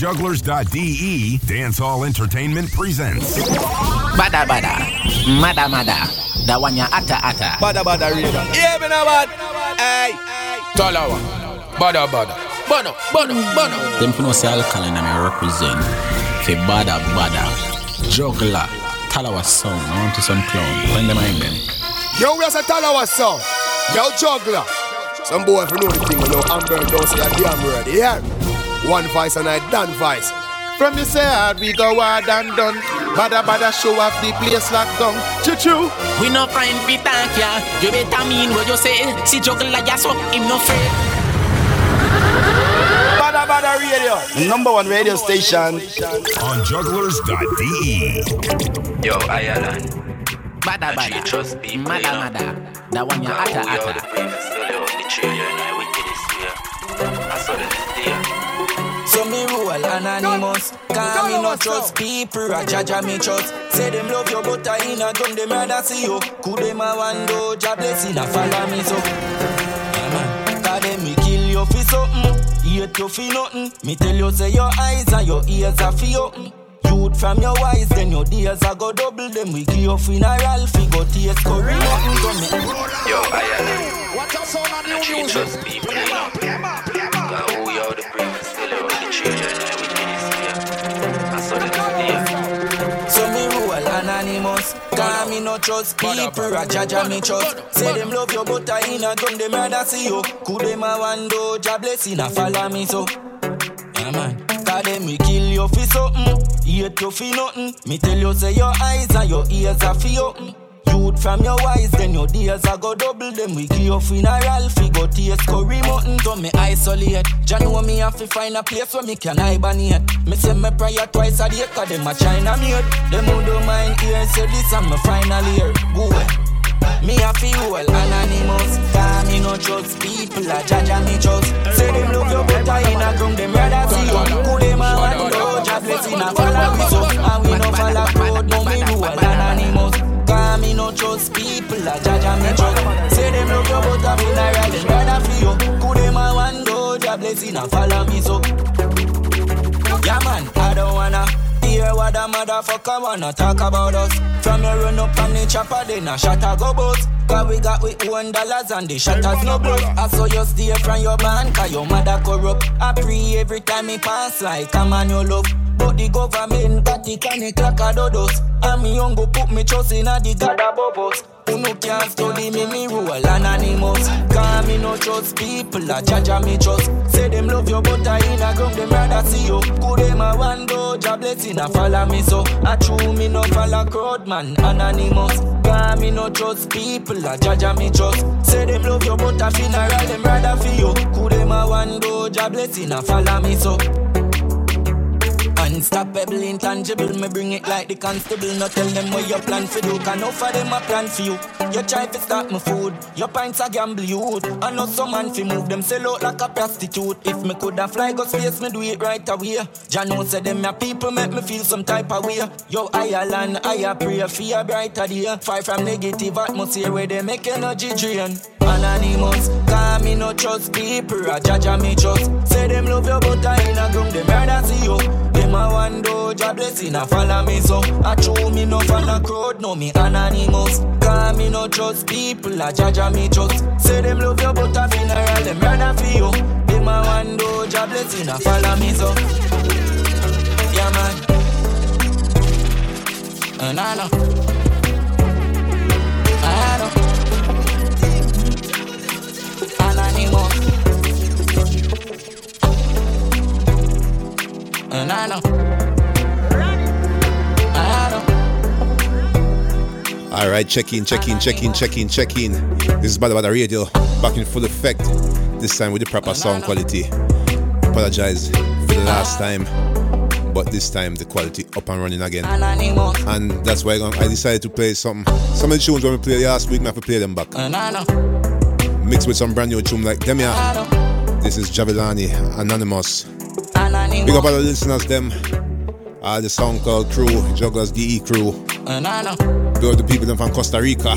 Jugglers.de, Dancehall Entertainment presents. Badda badda, mada mada, dawanya ata ata. Badda badda reader. Yeah, me no bad. Hey, Talawa. Badda badda. Bono, bono, bono. Them for no say alkaline and I represent. Fe badda badda, juggler, talawa song. I want to some clown. Find them in them. Yo, we are say Talawa song. Yo, juggler. Some boy if you know the thing, you know Amber don't say a damn word. Yeah. One voice and I done voice. From you say hard, we go hard and done. Badda badda show off the place locked down. Choo choo. We no friend fi thank ya. You better mean what you say. See juggler ya so him no afraid. Badda badda radio. Number one radio station. On Jugglers.de. Yo, Ireland. Badda badda, trust people, mada you know. mada, dawanya Who ata you are the So me rule anonymous. Cause me no trust people I judge me trust. Say them love you but I in a gun them rather see you. Could them a one do job blessing a follow me so. Yeah man. Cause them me kill you for something. Hate you for nothing. Me tell you say your eyes and your ears are for open. Youth from your wise then your days a go double. Them We give you funeral fi go taste curry nothing. To me Yo, Ireland. Actually, trust people, you know. Cause you I. So me rule anonymous Cause me no trust people A judge me trust. Say them love you but I in a gun them rather see you. Could them a one do job blessing a follow me so. Yeah man. Cause them me kill you for something Hate you for nothing Me tell you say your eyes and your ears are for open Youth from your wise, then your days I go double them. We give you funeral, fi go taste curry mutton. So me isolate. Jah know me have to find a place where me can hibernate. Me say me prayer twice a day, cause them a China made. Them who don't mind here, say this I'm my final year. Go away. Me a feel anonymous Cause me no trust people A judge me trust Say them love you but I in a ground Them rather Job blessing a follow me so yeah man, I don't wanna hear what a motherfucker wanna talk about us. From your run up on the chopper, then a a go bust. Cause we got with one dollars and the shatters no bluff. I saw you stay from your man, cause your mother corrupt. I pray every time me pass like a man you love. But the government got the can clock a dodos. And me young go put me trust in a the God above us. Who no can study me, me rule anonymous. Cause me no trust people, a judge me trust. Say them love you, but I in a ground, them rather see you. Could them a one do, job blessing a follow me so. I true me no follow crowd, man, anonymous. Cause me no trust people, a judge me trust. Say them love you, but a funeral, them rather for you. Could them a one do, job blessing a follow me so. Unstoppable, intangible, me bring it like the constable. No tell them what your plan for do, can for them a plan for you. You try to stop my food, your pints a gamble youth. I know some man fi move them sell out like a prostitute. If me coulda fly go space, me do it right away. Jah know say them a people make me feel some type of way. Yo, Ireland, I a pray for a brighter day. Far from negative atmosphere where they make energy drain. Anonymous, cause me no trust people, a judge me trust. Say them love you, but I in a ground, them rather see you. A one do, job blessing a follow me so. I true me no follow crowd, no me anonymous. Cause me no trust people, a judge me trust. Say them love you, but a funeral, them rather for you. Them a one do, job blessing a follow me so. Yeah man. And I know. And I know. All right, check in, check in, check in, check in, check in. This is Badda Badda Radio, back in full effect. This time with the proper sound quality. Apologize for the last time, but this time the quality up and running again. And that's why I decided to play some some of the tunes when we played last week. I have to play them back, And I know. mixed with some brand new tune like them. I Yeah, know. this is Jahvillani Anonymous. Big up all the listeners, them. All the song called crew, Jugglers DE crew. And I know. Big up the people them from Costa Rica,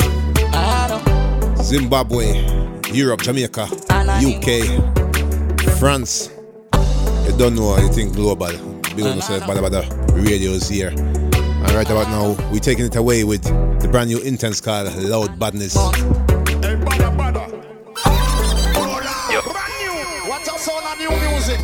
Zimbabwe, Europe, Jamaica, UK, France. You don't know, you think global. Big up yourself, Badda Badda Radio's here. And right about now, we're taking it away with the brand new Intence called Loud Badness.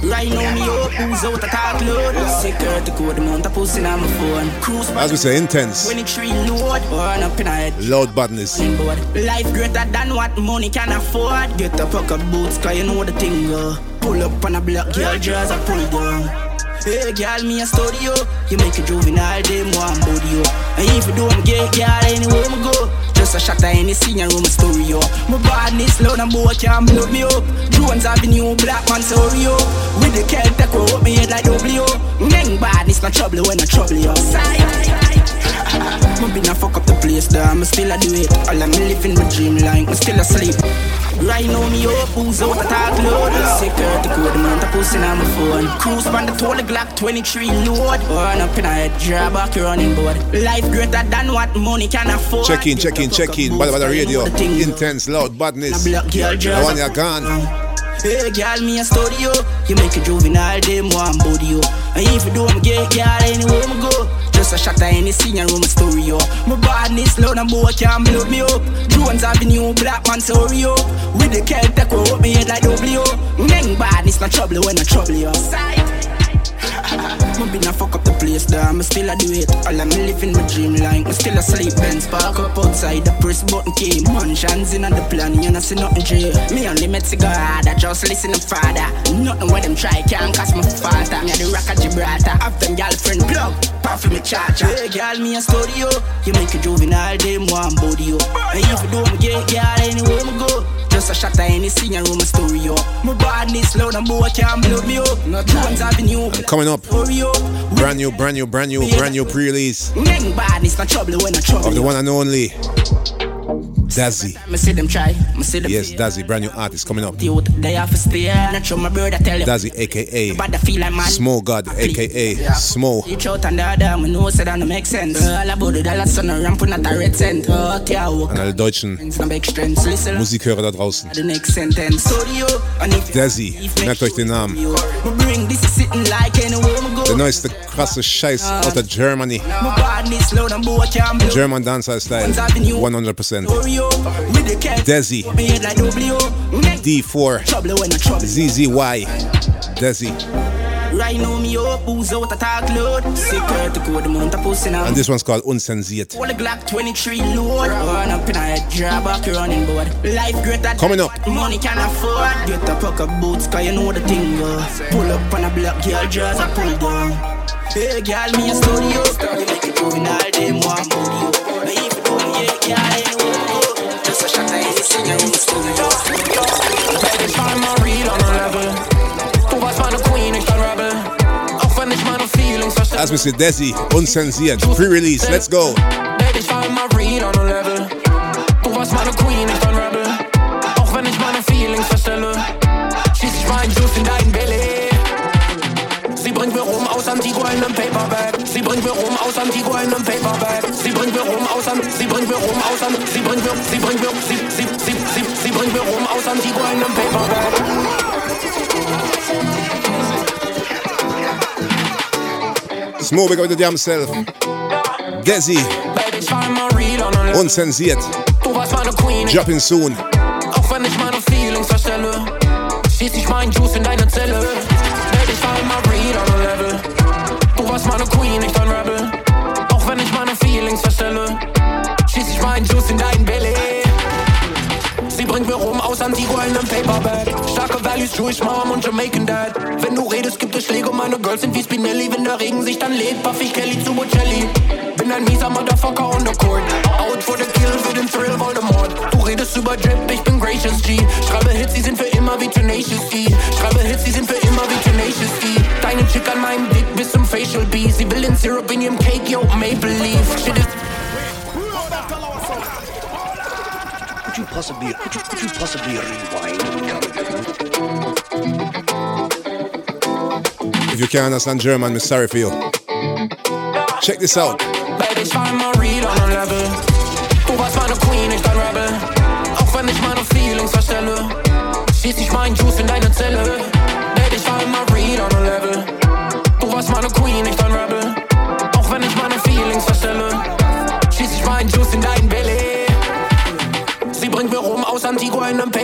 Right now me up, who's out of talk load Security code, amount of pussy on my phone. Cruise As we say, Intence. 23 load, burn up in a head. Loud badness. Life greater than what money can afford. Get up, fuck up boots, cause you know the thing go Pull up on a block, girl, jaws are pull down Hey, girl, me a studio. You make a juvenile, them one body, yo. And if you don't get girl, anywhere me go. Just a shot of any senior room story, yo. My badness loud and boy can't blow me up. Jones Avenue, black man story, yo. With the Kel-Tec, up me head like W. Gang badness, no trouble when I trouble, yo. Side. Me been a fuck up the place, there, me still a do it. All I'm living my dream like me still asleep. Right now me up, who's out the talk load Security code, the amount of pussy on my phone. Cruise on the total Glock 23 load Run up in a head, draw back running board. Life greater than what money can afford. Check in, check in, check in. Bad, bad Radio Intence, loud, badness. I want you gone. Hey, girl, me a studio. You make a juvenile, them one body, yo. And if you don't get girl, anywhere me go. Just a shot of any senior room story, yo. My badness loud and boy can't blow me up. Jones Avenue, black man story, yo. With the Kel-Tec, up me head like W. Gang badness, no trouble when I trouble, yo. Side. Me been a fuck up the place, there, me still a do it. All I'm living my dream like me still asleep. Benz park up outside, the press button key. Mansions in on the plan, you know see nothing jail. Me only met cigar, I just listen to father. Nothing where them try can't cost me father. Me a the rock of Gibraltar, have them girlfriend plug. For me charger. Hey, girl, me a studio. You make a juvenile, them one body, yo. And if you do, get girl anywhere me go. Just a shot of any room story, yo. My badness loud and boy can't blow me up. No Jones Avenue. Coming up. Brand new, brand new, brand new, brand new pre-release. Of the one and only. Dazzy. Yes, Dazzy, brand new artist coming up. Dazzy, aka Small God, aka Small. An alle deutschen. Musikhörer da draußen. Dazzy, merkt euch den Namen. Der neueste krasse Scheiß aus der Germany. German Dancer Style, 100%. Desi. D4. ZZY. Desi. Right now me up, who's out talk load. Security code, the amount of pussy now. And this one's called Unzensiert All the Glock 23 load. Run up in a head, draw back your running board. Life greater Coming up. Money can afford. Get a pack of boots, cause you know the thing go Pull up on a block, girl, just a pull down. Hey, girl, me a studio. You make it juvenile, them one booty But if you don't get girl, anyway Just a Das ist Desi, unzensiert, Pre-Release, let's go. Sie bringt mir rum aus an, sie bringt mir rum aus an, sie bringt mir rum aus an, sie Small big up the damn self. Desi. Unsensiert. Dropping soon. Auch wenn ich meine Feelings verstelle, schieß ich meinen Juice in deine Zelle. Baby, ich war immer real on a level. Du warst meine Queen, ich bin Rebel. Auch wenn ich meine Feelings verstelle, schieß ich meinen Juice in dein Belly. Aus Antigua in einem Paperback. Starke Values, Jewish Mom und Jamaican Dad. Wenn du redest, gibt es Schläge, meine Girls sind wie Spinelli. Wenn der Regen sich dann lädt, puff ich Kelly zu Bocelli. Bin ein mieser Motherfucker on the court. Out for the kill, für den Thrill, Voldemort. Du redest über Drip, ich bin Gracious G. Schreibe Hits, die sind für immer wie Tenacious D. Schreibe Hits, die sind für immer wie Tenacious D. Deine Chick an meinem Dick bis zum Facial B. Sie will den Syrup in ihrem Cake, yo, Maple Leaf. Shit is you possibly, could you, could you possibly rewind? If you can't understand German, I'm sorry for you. Check this out. Baby, ich war immer real on a level. Du warst meine Queen, ich bin Rebel. Auch wenn ich meine Feelings verstelle, schieß ich meinen Juice in deine Zelle. Baby, ich war immer real on a level. Du warst meine Queen.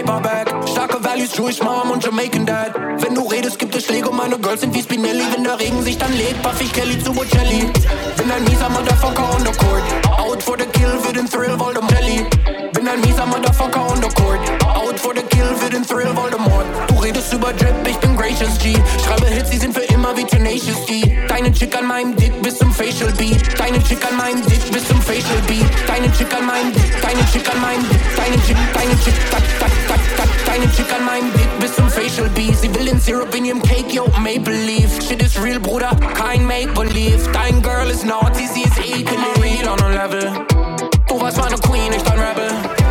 Paperback. Starke Values, Jewish Mom und Jamaican Dad. Wenn du redest, gibt es Schläge, meine Girls sind wie Spinelli. Wenn der Regen sich dann lädt, buff ich Kelly zu Bocelli. Bin ein mieser Motherfucker on the court. Out for the kill, für den Thrill, Voldemort. Ein mieser Motherfucker on the court. Out for the kill für den Thrill, Voldemort. Du redest über Drip, ich bin Gracious G. Schreibe Hits, die sind für immer wie Tenacious D. Deine Chick an meinem Dick bis zum Facial Beat. Deine Chick an meinem Dick bis zum Facial Beat. Deine Chick an meinem Dick, deine Chick an meinem Dick. Deine Chick, deine Chick, tak, tak, tak, tak. Deine Chick an meinem Dick bis zum Facial Beat. Sie will den Syrup in ihrem Cake, yo, Maple Leaf. Shit is real, Bruder, kein Make-Believe. Dein Girl is naughty, sie ist real on a level. Du warst meine Queen, ich dein Rebel.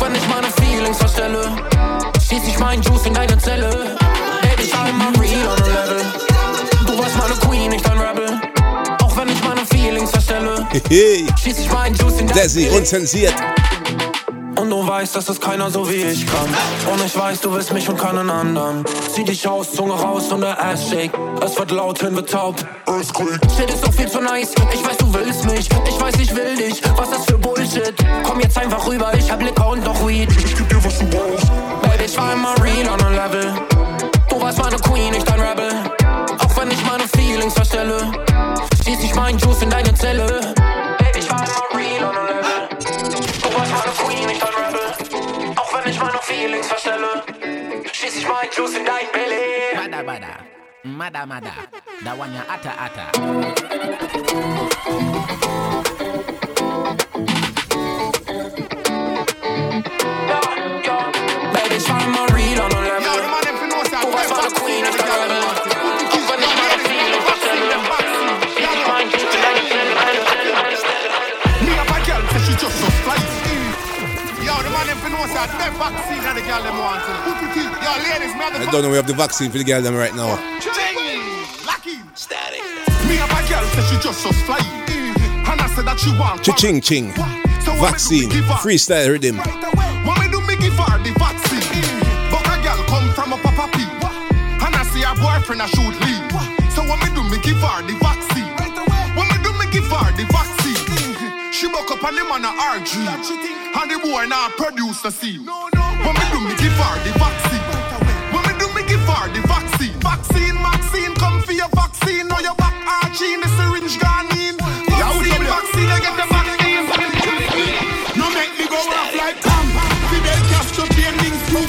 Auch wenn ich meine Feelings verstelle. Schieß ich mein Juice in deine Zelle. Baby, ich bin immer real on level. Du warst meine Queen, ich dein Rebel. Auch wenn ich meine Feelings verstelle. Hey, Schieß ich mein Juice in deine Desi, Zelle. unzensiert. Und du weißt, dass es keiner so wie ich kann. Und ich weiß, du willst mich und keinen anderen. Zieh dich aus, Zunge raus und der Ass shake. Es wird laut, Hirn wird taub. Shit ist doch viel zu nice. Ich weiß, du willst mich. Ich weiß, ich will dich. Was das für Bullshit? Komm jetzt einfach rüber. Ich hab Liquor Meinen Juice Belly. Badda badda. Mada mada. Da one ya ata ata. Fi know that vaccine and the girl them want to. Yo, ladies, me have the I don't know we have the vaccine for the girl them right now. Ching, lucky. Stadic. Me have a girl say she just so fly. Mm-hmm. And I said that she want. Cha-ching ching. So what me Vaccine. me give her- Freestyle rhythm. What me do, me give her the vaccine. Mm-hmm. But a girl come from a papa P. And I see her boyfriend a shoot leave. So what me do, me give her the vaccine. What me do, me give her the vaccine. Mm-hmm. She buck up on the man a argue. And the boy now produce the scene. What me do, me give her the vaccine. What me do, me give her the vaccine. Vaccine, vaccine, come for your vaccine. Now your back arching, the syringe gone in. Vaccine, vaccine, I get the vaccine. No make me go off like Tom. Fidel Castro, training scoop.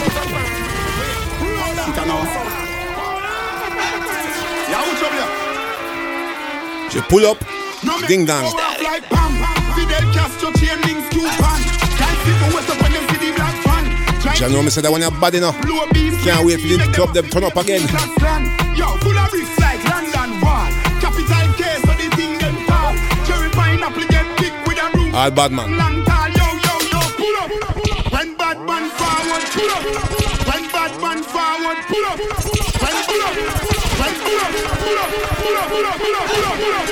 Yeah, what's up here? She pull up. Ding me dong. like Fidel Castro, training scoop. You know me say that one you bad enough. Blow beef, Can't wait for the club them turn up again. Yo, full of bricks like London Wall. Capital K, so the thing them tall. Cherry pineapple get big with a room. All bad man. Long tall, yo, yo, yo, pull up. When bad man forward, pull up. When bad man forward, pull up. When pull up. When pull up, pull up, pull up, pull up, pull up, pull up, pull up.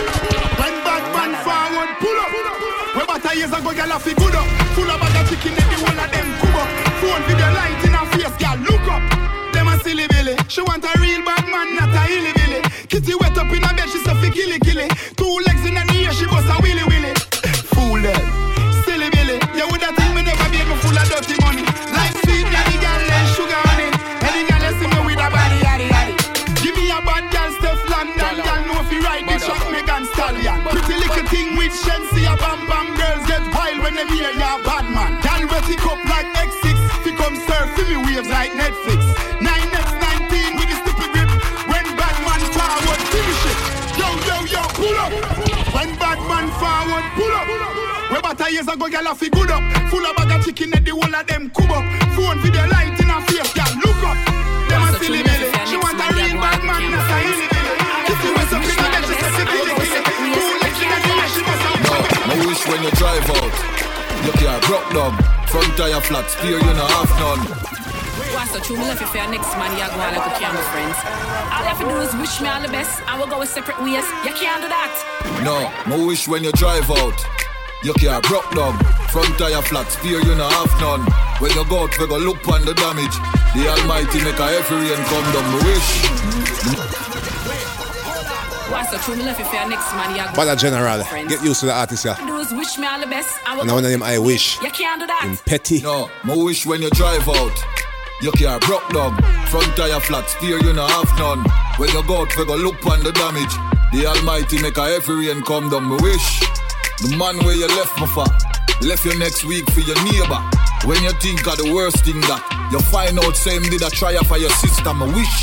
When bad man forward, pull up. We about a years ago, gyal a fi good up. Full of bag of chicken, whole of them She want a real bad man, not a hilly billy. Kitty wet up in her bed, she say fi killy killy. Two legs in the ear, she bust a willy willy. Fool them, silly billy. You woulda think me never be me full of dirty money. Like sweet daddy girl, and sugar on it. Any girl see me with a body, yaddy yaddy. Give me a bad girl, Stefflon Don, girl know fi ride the truck, Megan Stallion. Pretty little thing with Shensi, a bam bam girls get wild when them hear ya We about a years ago, girl a fi good up. Full of bag of chicken, and the whole of them cub up. Phone video light in her face, girl look up. Them a silly belly. She want a real bad man, not a hilly billy. Kissy west up in her bed, she say fi killy killy. Two legs in the air, she must have. I wish when you drive out, you car broke down. Front tire flat, spear you no half none. What's the true? Me left you for your next man, you go on like a camera friends. All you have to do is wish me all the best, and we'll go with separate ways. You can't do that. No, I wish when you drive out, you car broke down. Front tire flat, spear you no half none. When you go out, we go look on the damage. The Almighty make a every rain come down. Me wish. What's the true? Me left you for next man, you go Badda General. like a. Get used to the artist, yeah. All you have to do is wish me all the best, and we'll And go one of them I wish. You can't do that. In petty. No, I wish when you drive out, Your car broke down, front tire flat, steer you no have none. When you go out, we go look on the damage. The Almighty make a every rain come down. Me wish the man where you left me for, left you next week for your neighbor. When you think of the worst thing that you find out, same did a try for your sister. my wish.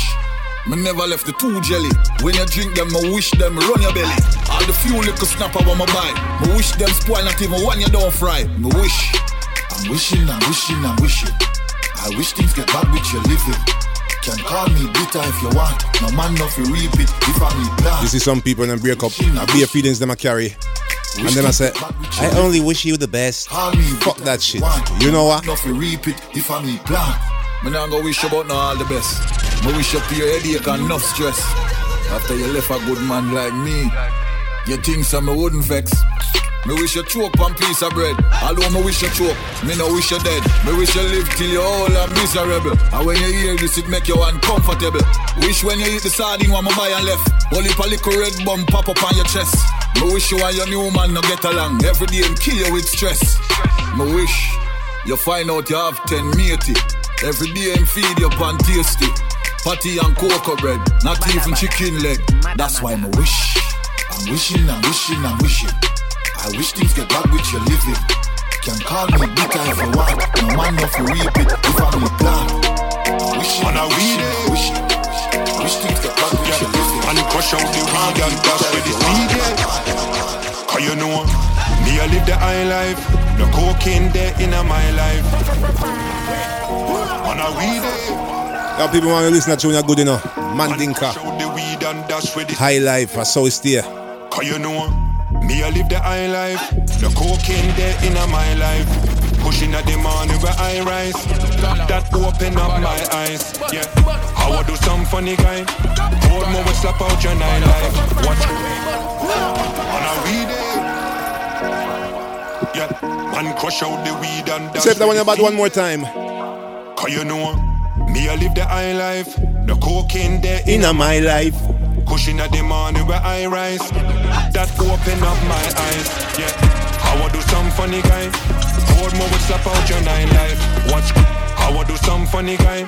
Me never left the two jelly. When you drink them, me wish them run your belly. All the few little snapper when me buy. Me wish them spoil not even one you don't fry. Me wish. I'm wishing, I'm wishing, I'm wishing. I wish things get back with your living. Can call me bitter if you want. No man no fi reap it if I need plan. You see some people in them break up, I be a feelings them I carry. And then I said, I only wish you the best. Fuck that shit. You know what? No fi reap it if I need plan. Me nah go wish you about no all the best. Me wish you your headache and enough stress. After you left a good man like me, you think some me wouldn't vex. Me wish you choke one piece of bread. Although me wish you choke, me no wish you dead. Me wish you live till you all are miserable. And when you hear this, it make you uncomfortable. Wish when you eat the sardine one buy and left. Only a little red bum pop up on your chest. Me wish you and your new man no get along. Every day and kill you with stress. Me wish you find out you have ten matey. Every day and feed you pan tasty. Patty and cocoa bread, not even chicken leg. That's why me wish. I'm wishing, I'm wishing, I'm wishing. I wish things get back with your living. Can call me bitter if you want. No man no fi reap it if I'm in plan. Wishing, On a weed wishing, wishing, wishing. Wish things get back with your living. And crush out the weed and dash with the seed. Cause you know, me I live the high life. No cocaine there in my life. On a weed, Now people want to listen to tune are good enough. Mandinka. the weed and dash with the High life, I saw it's there. Cause you know, me I live the high life. No cocaine there in my life. Pushing at the morning where I rise. That open up my eyes. Yeah. I I do some funny guy. Hold more slap out your nine life. Watch. On a weed Yeah. Man crush out the weed and dash Say that one about the one more time. Cause you know, me I live the high life. The cocaine there In my life. Cushion at the morning where I rise. That open up my eyes. Yeah. I do some funny guy. Hold more would slap out your nine life. Watch. I do some funny guy.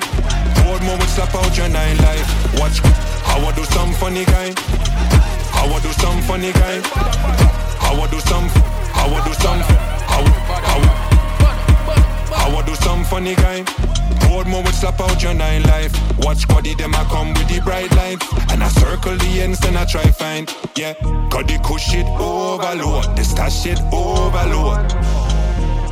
Hold more would slap out your nine life. Watch. I do some funny guy. I do some funny guy. I do some. I do some. How. How. I do some funny guy. Board more would slap out your nine life. Watch body them I come with the bright lights. And I circle the ends and I try find. Yeah. The kush shit overload. The stash shit overload.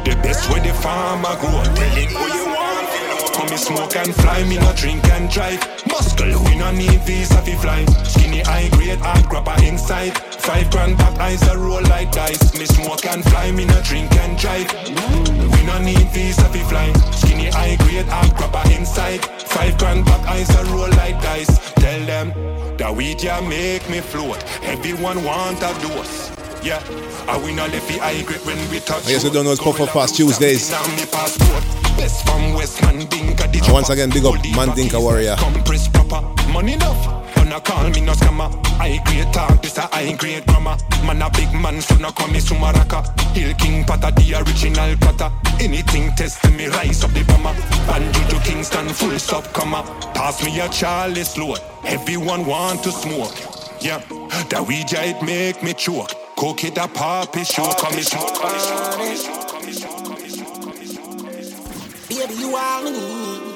The best way the farmer grow. Telling who you want. Come me smoke and fly, me no drink and drive. Muscle, we no need visa fi fly. Skinny high grade, hard grabber inside. Five grand back eyes a roll like dice. Me smoke and fly, me no drink and drive. We no need visa fi fly. Skinny high grade, hard grabber inside. Five grand back eyes a roll like dice. Tell them that weed ya make me float. Everyone want a dose. Yeah, I win a lefty high grade when we touch. I guess you don't know it's Puff Fast Tuesdays. Best from West Mandinka, And once again, big up Mandinka Warrior. compress proper. Money enough. Wanna call me no scammer. I grade talk, this a I grade. Man a big man, so no call me Sumaraka. Hill King Pata, the original Pata. Anything test me, rise up the bomber. And Juju Kingston, full stop, comma. Pass me a Charlie's load. Everyone want to smoke. Yeah, that ja, it make me choke. Cook it a poppy show, come me smoke, come come come come come. Baby, you are me.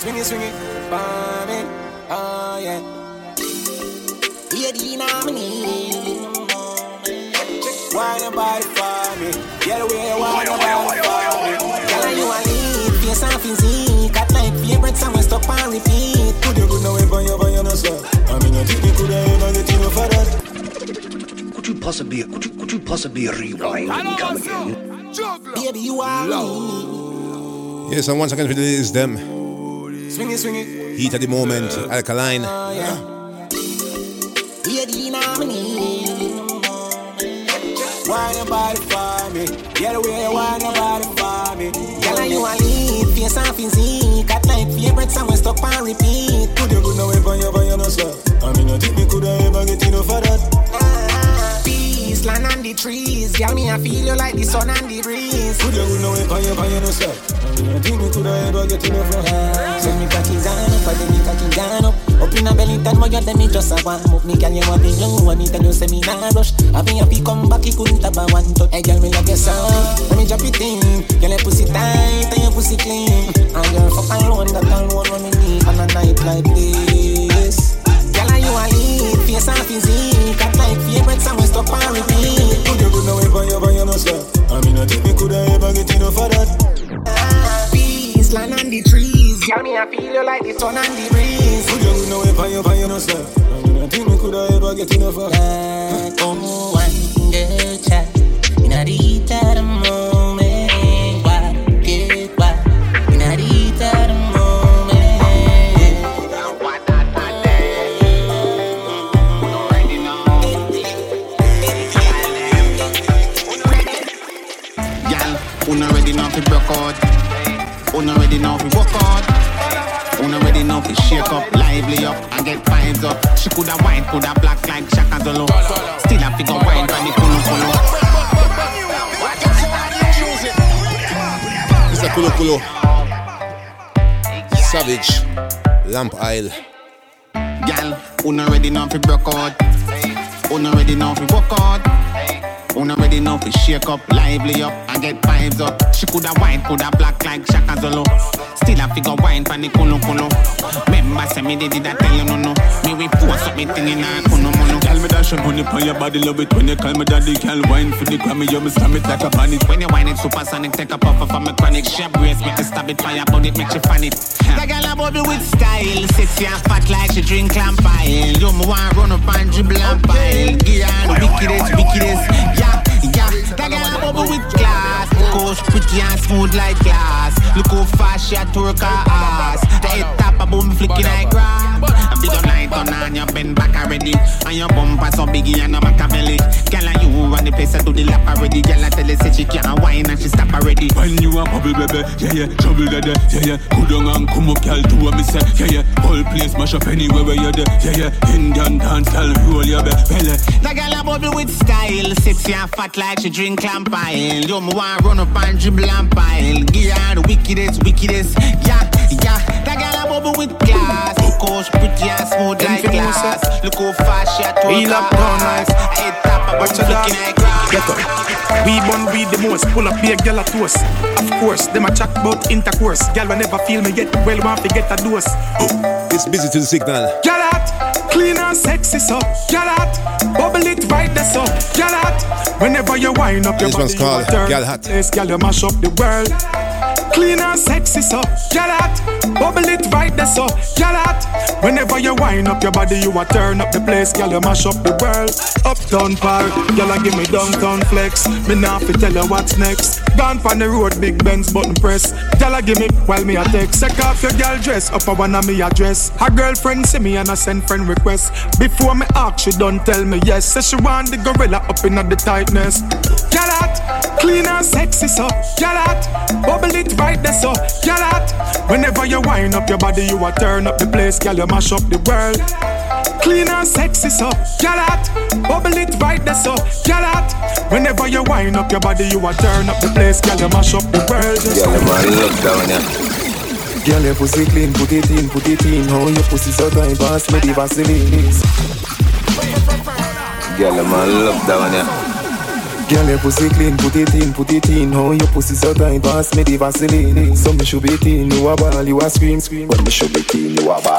Swing it, swing it, bombing, oh yeah. Baby, now me. Why nobody for me? Get away, why nobody for me? Girl, you are lead, face and physique. Got like favorite song, we stop and repeat. Could you good now, if I ever you no sweat? I mean, I think you could ever get enough for that. Could you possibly, could you, could you possibly rewind and come again? Baby, you are me. Yes, and once again, it is them. Swing it, swing it. Heat at the moment, alkaline. Yeah. Baby, now me. Why nobody for me? Get away, why nobody for me? Girl, you a lead, face and physique. Got like favorite song, we stop and repeat. Could you good now if I ever you no sweat? I mean, I think me could I ever get enough for that. Land on the trees. Girl, me I feel you like the sun and the breeze. Could you know on your, on your, no stop? I think me coulda ever get enough of her. Say me cocky gone up, I tell me cocky gone up. Up in a belly, that why you tell me just a warm up. Me girl, you want me young, want me tell you say me nah rush. I be happy come back, he couldn't have a one touch. Hey girl, me love your song, let me drop it in. Girl, your pussy tight and your pussy clean. And girl, fuck alone, that alone when me need on a night like this. Girl, are you a lead, face and physique, got like favorite song, we and repeat. Could you know it on your, on your, no stop? I mean, I think me coulda ever get enough of that. Peace, land and the trees. Girl, me I feel you like the sun and the breeze. Could you know it on your, on your, no stop? I mean, I think me coulda ever get enough of that. One girl chat in a fi broke out. Una ready now fi walk out. Una ready now fi shake up, lively up, and get vibes up. She coulda white, coulda black like Shaka Zulu. Still a figure wine from the kulu kulu. Mr. Kulu Kulu. Savage. Lamp Oil. Gal, una ready now fi broke out. Una ready now fi walk out. Una ready now fi shake up, lively up, and get vibes up. She coulda white, coulda black like Shaka Zulu. Still a figure wine from the kulu kulu. Remember say me did that tell you no no. Me we post up me thing in a kunu munu. Girl, me dash and pony on your body, love it when you call me daddy. Girl, wine for the Grammy, you me slam it like a panic. When you whine it supersonic, take a puff of my chronic. She brace, make you stab it, fire about it, make you fan it. The girl a bubble with style, sexy and fat like she drink lamp pile. You me want run up and dribble and pile. Her the wickedest, wickedest, yeah. Girl a bubble with class, coach pretty and smooth like glass. Look how fast she a twerk her ass. The head top a boom flicking like grass. A big on night on and you bend back already. And your bumper so biggie and no Machiavelli. Girl and you run the place I do the lap already. Girl I tell her say she can't whine and she stop already. When you a bubble baby, yeah yeah, trouble there, yeah yeah. Good on and come up, girl, do what me say, yeah yeah. Whole place mash up anywhere where you're there, yeah yeah. Indian dance, girl, roll your be- belly. The girl a bubble with style, sexy and fat like she drink lamp pile. Yo, me want run up and dribble and pile. Give her the wickedest, wickedest, yeah, yeah. That girl a bubble with class, look how she pretty and smooth like glass. Look how fast she a twerk Wheel up her down ass. nice. Head top a boom Watch your dog. flicking like grass. Get up. We bun weed the most, pull up be a gal a toast. Of course, them a chat about intercourse. Gal will never feel me yet, well want to get a dose. It's busy to the signal. Gal hot, clean and sexy so. Gal hot, bubble it right there so. Gal hot, whenever you wind up your This one's body, you called turn. Gal Hot. Place, gal you mash up the world. Clean and sexy so. Gal hot, bubble it right there so. Gal hot, whenever you wind up your body, you a turn up the place. Gal you mash up the world. Uptown park, gal a give me downtown flex. Me now fi tell you what's next. Gone from the road, big Benz button press. Gal a give me while me a text. Take off your gal dress, up a one of me address. Her girlfriend see me and I send friend request. Before me ask, she don't tell me yes. Say she want the gorilla up in the tightness. Gal hot, clean and sexy so. Gal hot, bubble it right there so. Gal hot, whenever you wind up your body, you a turn up the place. Gal you mash up the world. Clean and sexy so. Gal hot, bubble it right there so. Gal hot, whenever you wind up your body, you a turn up the place. Gal you mash up the world. Just Girl, man, look down ya. Girl, your pussy clean, put it in, put it in. How your pussy so tight, pass me the Vaseline. Girl, man, look down ya. Girl, your pussy clean, put it in, put it in. How your pussy so tight, pass me the Vaseline. So me should be teen, you a ball, you a scream, scream. But me should be teen, you a ball.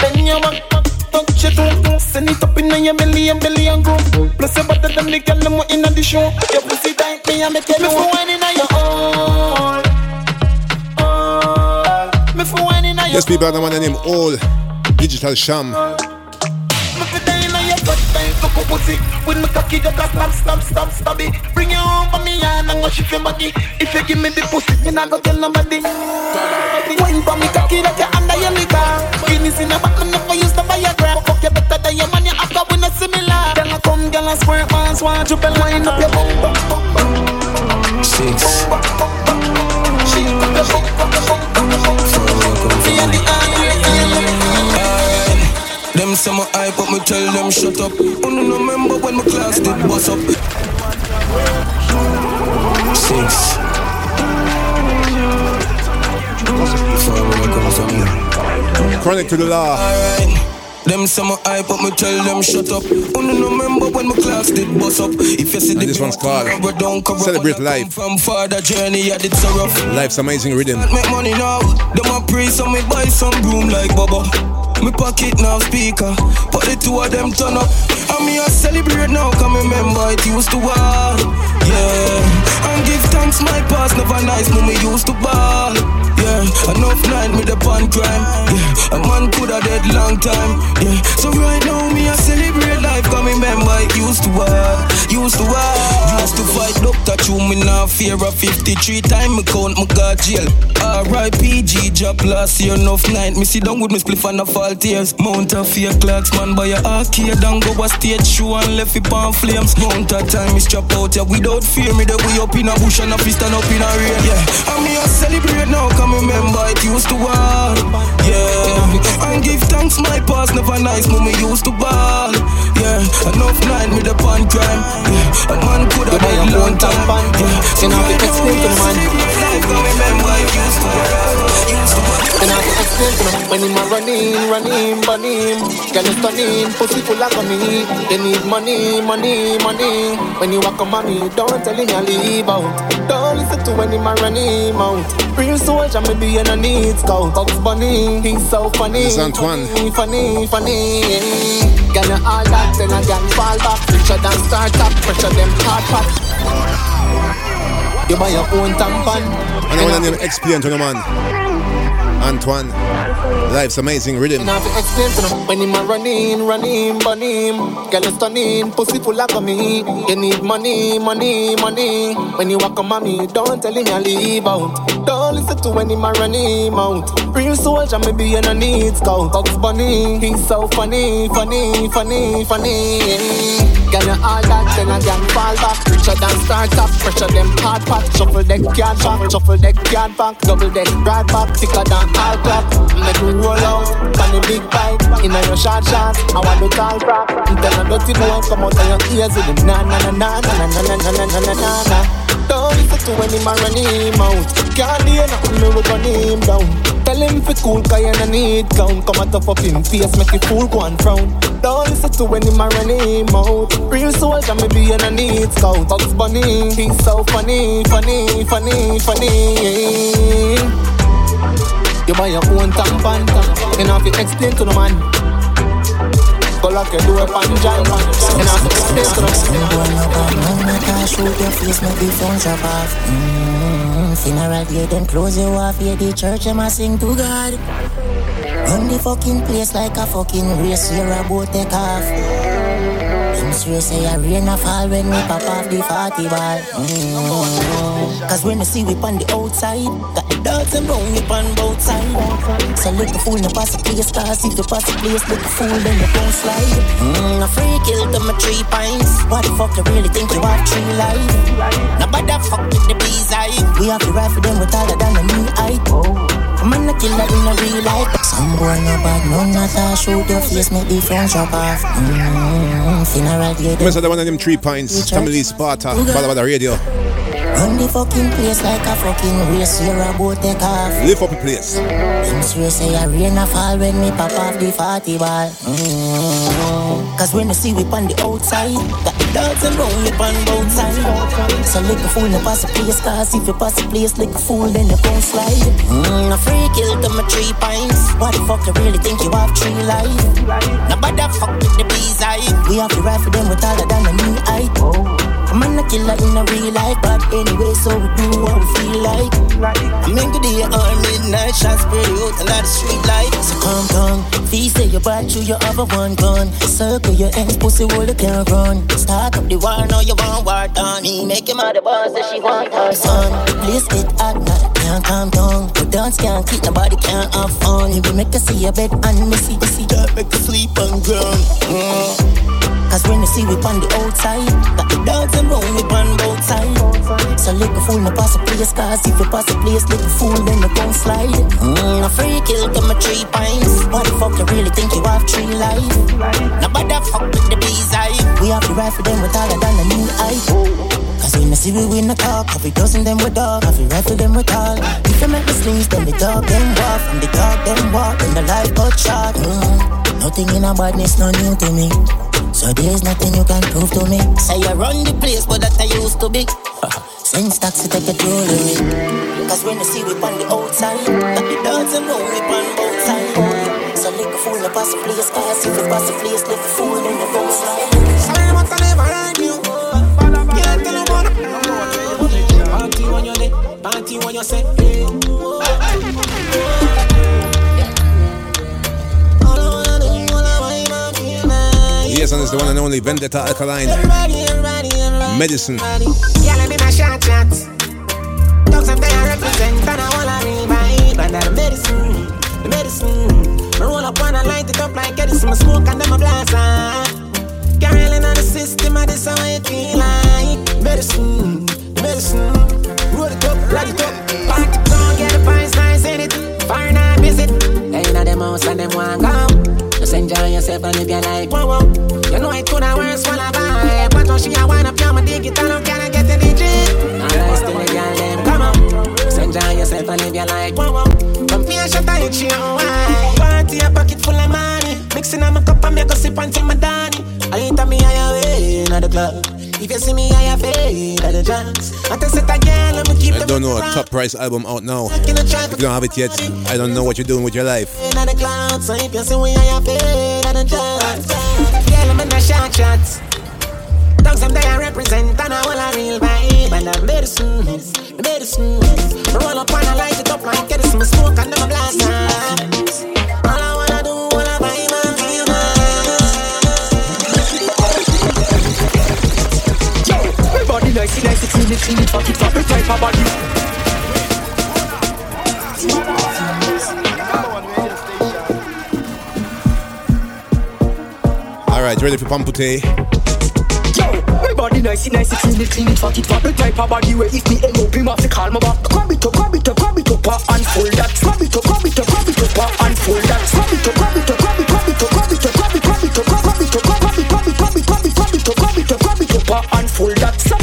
Bend your back, touch it up, send it up in your belly and belly and go. Plus you better than the girl them in the show. Your pussy tight, me and me tell you. Me for wine in your all, all. Me for wine in your Yes, people, the man name All Digital Sham. Me fuck up pussy. With me cocky just a stab, stab, stab, stab it. Bring you over me and I'm gonna shift your body. If you give me the pussy, me not go tell nobody. Wine for me cocky that you under your liquor. Guinness in a back, me never use the Viagra. Fuck you better than your man, you after we not similar. Girl, I come, girl, I squirt, pants, one triple line up your bum, bum, bum, bum. Six. And Them say my hype up, me tell them shut up. Only no remember when my class did bust up. Six. Far away I come from here. Chronic to the law. Alright. Them summer hype up, me tell them shut up. Only no remember when my class did bust up. If you see And the this one's called cover, don't cover Celebrate Life. From father journey, I did so rough. Life's Amazing Riddim. Can't make money now. Them a pray, so me buy some broom like Bubba. Me pocket now speaker, but the two of them turn up. And me a celebrate now, come remember it used to war. Yeah, and give thanks my past never nice, when me used to ball. Yeah, enough night me the pan crime. Yeah, a man coulda dead long time. Yeah, so right now me a celebrate life, come remember it used to war. Used to war. Used to fight doctor, true me now fear of 53 time me count me got jail. R.I.P. G job last year enough night. Me sit down with me spliff and a fall tears. Mount a fear clocks man by a arcade and go a stage show and left it on flames. Mount a time me strap out yeah without fear me the way up in a bush and a fist and up in a rain. Yeah, and me a celebrate now come remember it used to war. Yeah, and give thanks my past never nice when me used to ball. Yeah, enough night me the pan crime. Yeah, a man buy dead a long time. Yeah, know, have to explain to the man. Life, remember it used to war. Used to. And I have explain when him a running, running, bunning. Girl is stunning, pussy full of money. They need money, money, money. When you walk on mommy, don't tell him you leave out. Don't listen to when him a running out. Real soldier, me be in a need scout. Bugs Bunny, he's so funny. This Antwain. Funny, funny, funny. You all that, then I can fall back. Richer than start-up, pressure them hard pop. You buy your own tampon. And I want to name explain to the man. Antoine. Life's Amazing Riddim. A stunning, pussy full of me. You need money, money, money. When you walk mommy, don't tell him you leave out. Don't listen to when out. Real soldier, me be in a need scout. Bunny, he's so funny, funny, funny, funny. You all that, then I can fall back. Richer than pressure them hard pack. Shuffle deck, card back, shuffle deck, card back. Double deck, broad back, thicker than all clock. Roll out, on the big bike. In a your short shorts, I want the tall rock. Tell a dirty boy, come out of your ears with them na na na na na na na na na na na na na. Don't listen to when him a run him out. Can't hear nothing, me we him down. Tell him fi cool, cause you no need count. Come out of up him face, make the fool go and frown. Don't listen to when him a run him out. Real soldier, me be in a need scout. Bugs Bunny, he's so funny, funny, funny, funny. You buy your own tampon, you know if explain to the man. Go lock your door pan jam, you know if explain to the man. Boy, no bad, no matter shoot your face, make the phone drop off. Mm, funeral day, then close your off. Yeah, the church, them a sing to God. Run the fucking place like a fucking race, you're about take off. Them swear say a rain a fall when we pop off the 40 ball. Mm. Cause when you see we on the outside, got the dogs and round we on both sides. So look the fool, no pass the place, cause if you pass the place, look a fool, then you don't slide. Mm, a free kill to my three pints. What the fuck you really think you have three lives? Nobody fuck with the bees eye. We have to rifle them with taller than the knee height. Man, a killer in a real life. Some boy no bad, no not a shoot your face, make the front drop off. Mm, funeral day, Mess the one of them three pints. Family Sparta. Badda Badda Radio. Run the fucking place like a fucking race, you're about take off. Lift up the place. Them swear say a rain a fall when me pop off the 40 ball. Mm. Cause when you see we on the outside, got the dogs and round we on both sides. So lick a fool, no pass the place, cause if you pass the place, lick a fool, then you gon' slide. Mm, a free kill to my three pints. What the fuck you really think you have three lives? Nobody fuck with the bees eye. We have to rifle them with than the knee height. Man, a killer in a real life, but anyway, so we do what we feel like. I'm in the day or midnight, shots spread out a lot of street light. So calm down, feel say you bad through your other one gun. Circle your ends, pussy hold the can't run. Start up the war, now you want war done. Make him out the boss that she want her son. Please get hot, now can't calm down. The dance can't keep nobody can't have fun. You will make her see your bed and me see, that make her sleep on ground. Mm. Cause when you see we on the outside, the dogs and round we on both sides. So lick a fool, no pass a place, cause if you pass a place, lick a fool, then you gon' slide. Mm, a free kill to my three pints. What the fuck you really think you have three lives? Nobody fuck with the bees eye. We have to rifle them with taller than the new height. See we win the talk, every dozen them with dog, every rifle them with all. If you make the slings, then the dog them walk, from the dog them walk, then the life got shot. Mm. Nothing in a badness, no new to me. So there's nothing you can prove to me. Say you run the place, but that I used to be. Since taxi take a me. Cause when you see we on the outside, that the dogs and know we on both sides. So lick a fool, no pass the place, pass if you pass the place, lick a fool in the coastline. Party when you say, Yes, and it's the one and only Vendetta Alkaline. Medicine. Yeah, let me my shot shots. Dogs up there represent, and I wanna revive. And that medicine, the medicine. I roll up one and light it up like Edison. I smoke and then I blast. Carolyn on the system, I this how it feel like. Medicine, the medicine. Roll it up, light it up. Party down, get the pies nice in it. Fire not visit. They in them house and them want go. Just enjoy yourself and live your life. Whoa, whoa. You know it could have worse while I vibe. But when she a wind up, my dig it, I don't care, I get the digit. Alright, still a girl, them come on. Just enjoy yourself and live your life. Whoa, whoa. Come here, shut down your chin, why? Party, a pocket full of money. Mixing up my cup and make a sip until my Danny. I ain't me higher way in the club. If you see me, I have at the chance. I tell set again, let me keep I don't know a Top Prize album out now. If you don't have it yet, I don't know what you're doing with your life. clouds. So if you see me, I have fade at the chance. Yeah, I'm in the shot shots. Dogs them there represent and I want a real vibe and the medicine, the medicine. Roll up and I light it up like Edison, smoke and then I blast. All I body nice, nice, clean, it, clean it, fuck it, fuck it, type of body. Alright, ready for Pamputtae? Yo, my body nice, nice, it's clean, it, clean it, fuck it, fuck it, type of body where if me end up, him have to call my back. Grab it up, grab it up, grab it up, uh, and fold that. Grab it up, grab it up, grab it up, uh, and fold that. Grab it up, grab it up, grab it up,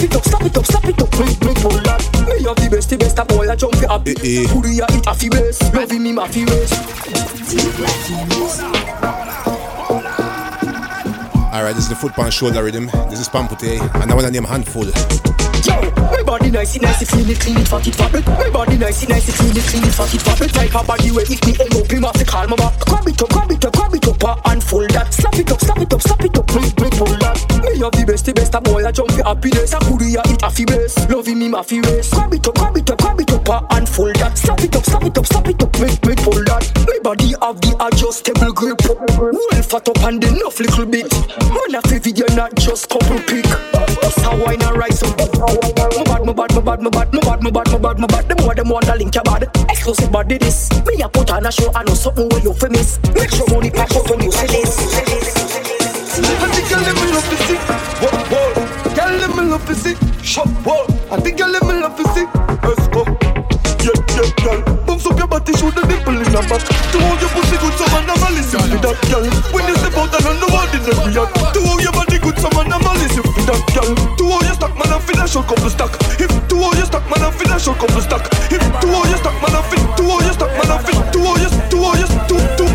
it up, slap it up, slap it up, bring, bring, fold that. Me have the best, the best, a boy a jump for happy. Who do ya eat a fi best? Loving me, ma fi waste. Alright, this is the Foot Pon Shoulder Riddim. This is Pamputtae, and I want to name handful. Yo, my body nice, nice, it clean it, clean it, fuck it, fuck it. My body nice, nice, it clean it, clean it, fuck it, fuck it. Type of body where if me up, him have to call my back. Grab it up, grab it up, grab it up, uh, and fold that. Slap it up, slap it up, slap it up, bring, bring, fold that. Me have the best, the best, a boy a jump for happiness. A good ya eat a fi best. Loving me, ma fi race. Grab it up, grab it up, grab it up, uh, and fold that. Slap it up, slap it up, slap it up, bring, bring, fold that. My body have the adjustable grip. Well fat up and enough little bit. Man a fi video, not just couple pick. Us a wine and rise up. Bad, my bad, my bad, my bad, my bad, my bad, my bad, my bad. Them more them want to link your bad. Exclusive body this. Me a put on a show, I know something where you famous. Make sure money pack out when you see this. I think I love. Girl, let me love. I think I love. Let's go. Yeah, yeah, girl. Bounce up your body, show the nipple in back. To hold your pussy good, someone I'm listen to that, girl. When you step out on act. To hold your body good, someone I'm listen to that, girl. A couple stack. If to hold your stock, man, I feel a short couple stack. If to hold your stock, man, I feel. To hold your stock, man, I feel. To hold your, to hold your, to, to.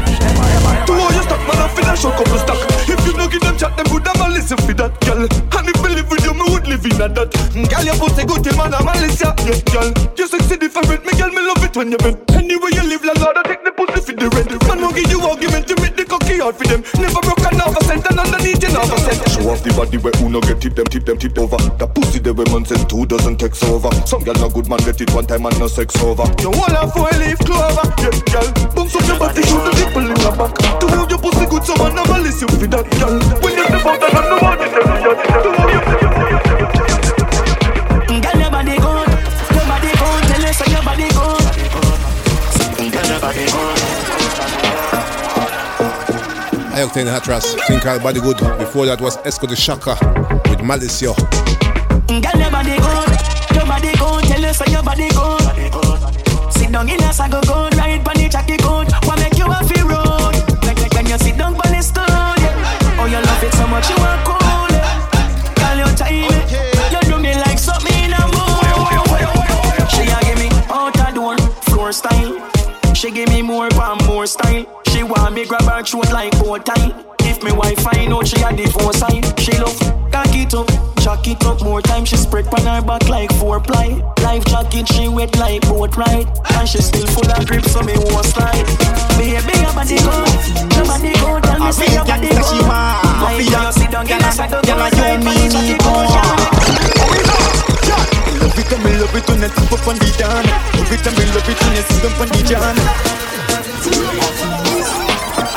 To hold your stock, man, I feel a short couple stack. If you no give them chat, them good, I'm a listen for that, girl. And if believe with you, me would live in a that. Girl, your pussy good, till man, I'm a listen. Yeah, girl. You sexy different, me girl, me love it when you bend. Anyway you live, la Lord, I take the pussy for the rent. Man, won't give you argument, you make the cocky hard for them. Never broke a half a cent, and underneath you half a. Show off the body where uno get tip them, tip them, tip over. The pussy the way man send two dozen text over. Some girl no good man get it one time and no sex over. You want a four leaf clover, yeah, girl. Bounce up your body, show the nipple in the back. To hold your pussy good, so man, I'm a listen for that, girl. When you step out, and I'm the one that tell you, yeah, to Girl, your body good, your body good. Tell us how your body good. Girl, your body good. Octane Hatras, Think I'll Body Good. Before that was Esco Da Shocker with Malice, yo. Girl, your body good, your body good, tell us your body good. Sit down in a sago good, ride the chucky good, what make you a feel road? Like, like when you sit down the yeah. oh you love it so much you cool. Girl, your time, okay. you do me like something in a. She a give me out a door, floor style. She give me more, more style. She want me grab her throat like bow tie. If me wife find out she a divorce side, she love cock it up, chuck it up more time. She spread on her back like four ply. Life jacket she wet like boat ride, and she still full of grip so me won't slide. Baby, your body go, your body go, tell me say your body go. She want, Like you sit down, girl, I said don't Girl, I go you me need Love it and me love it when you tip up on the down. Love it and me love it when you sit up on the john.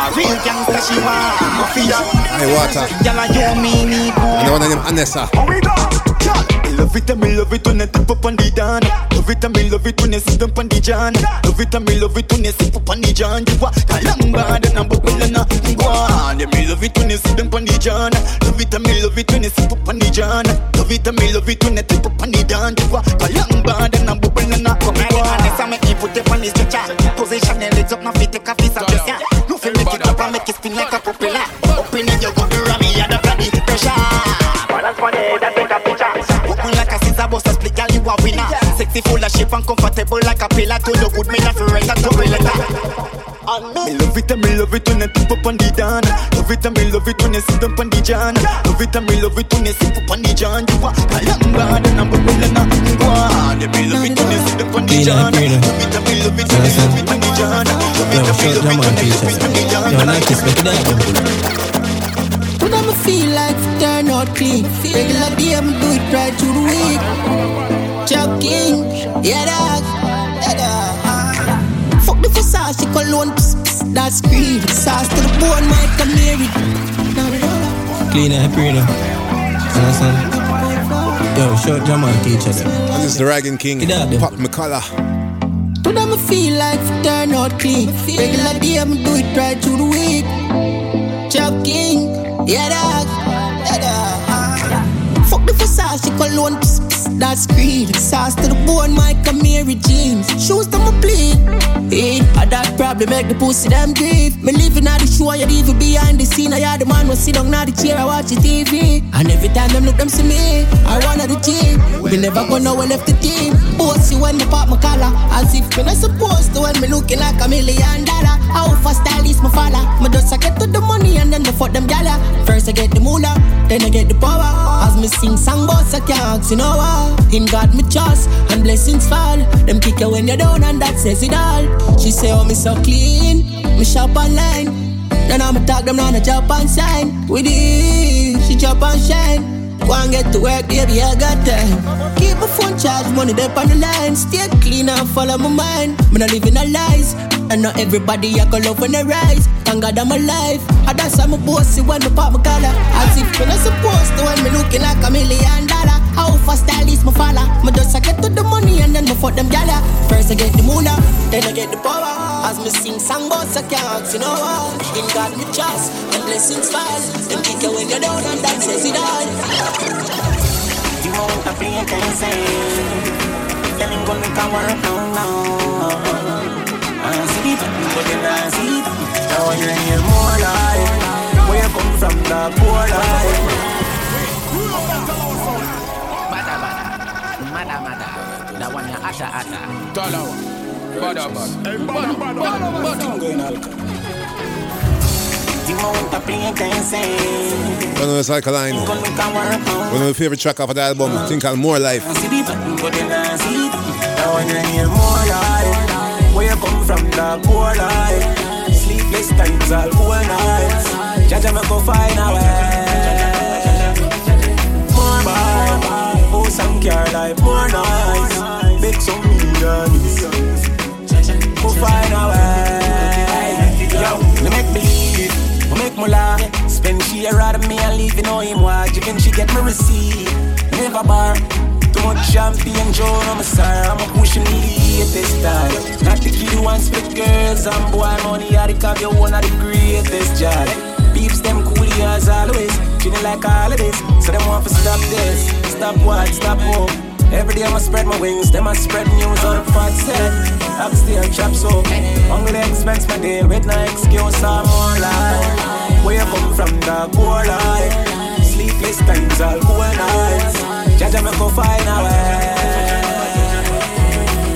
A real gangster she want, mafia. Hey, water. Girl, I you me need And the one of them Anessa. Oh, love it and me love it when you tip up on the down. Love it and me love it when you sit up on the john. Love it and me love it when you sit up on the john. You are a long bad and I'm bubble and a go on. Yeah, me love it when you sit up on the john. Love it and me love it when you sit up on the john. Love it and me love it when you tip up on the down. You are a long bad and I'm bubble and a go on. This I make you put it on the stretcher. Position your legs up, now fit take a winner. Sexy, full of shape and comfortable like a pillar. To the good, me not for rent a double letter. Me love it and me love it when you tip up on the down. Love it and me love it when you sit up on the john. Love it and me love it when you sit up on the john. You are a young bad and I'm a bubble and a go on. Yeah, me love it when you sit up on the john. Love it and me love it when you sit up on the john. Love it and me love it when you sit up on the john. Yo, like this, make it happen. When I'ma feel like turn out clean Regular day, I'ma do it right through the week Joking, yeah dog, yeah dog Fuck the Versace cologne, pss, pss, that scream Sauce to the bone, might come near it Clean and happy, you know. Understand? Yo, short Jamal teacher them. This is the Rygin King, Pop Mi Collar. When I'ma feel like it turn out clean Regular day, I'ma do it right through the week Joking, yeah dog, yeah dog Fuck the Versace cologne, pss, pss, that scream Sauce to the bone, come Mary jeans Shoes to my bleed Hey, I that problem make the pussy them grieve Me living at the show, you even behind the scene. I had the man was sit now the chair, I watch the TV And every time them look them see me I run at the team Me never go nowhere left the team. Bossy when me pop my collar As if me not supposed to. When me looking like a million dollar How fast stylist my father Me just I get to the money and then the fuck them gala. First I get the moolah, then I get the power. As me sing song boss I can't see no know In God me trust and blessings fall Them kick you when you're down and that says it all She say oh me so clean, me shop online Then I'ma talk them on a job and sign With it, she chop and shine Go and get to work, baby, I got time. Keep my phone charged, money there on the line. Stay clean and follow my mind. Me not living a lies. And not everybody I go love when they rise. Thank God I'm alive. And that's how my bossy when me pop my collar. As if me not supposed to when me looking like a million dollar. How fast stylist my follow. Me just I get to the money and then me fuck them gala. First I get the moolah, then I get the power. As me sing song boss I can't you know what? In God me trust, and blessings fall. Them kick you when you're down and that says it all. You want to be a crazy Feeling good make a work now now I see it, but you not see it Now you hear more life Where you come from, the poor life mada mada. That one ya ata ata. Dollar. Bada bada. Bada bada. You want to be One of the Alkaline. Good make a work now One of my favorite track off of the album, thing called More Life. I see the button, but you not see it Now you hear more life Where you come from, the poor life Sleepless times all whole nights Jaja me go find a way some care life more nice Make some millions Go find a way Yo, me make believe Me make me Spend she out of me and leave you know him watch Even she get me receipt Never bar too much champagne, Joe, I'm a sir. I'm a pushing the latest style. Not the kid who wants split girls and boy money. I the you one of the greatest job. Peeps them cool as always. Chilling like this. So them want to stop this. Stop what? Stop hope. Every day I'ma spread my wings, them I spread news on the fat set. I'm still chop so Hungry expense my deal with no excuse or more lie. Where you come from, the poor life. Sleepless times all cool nights. Jaja me go find a way.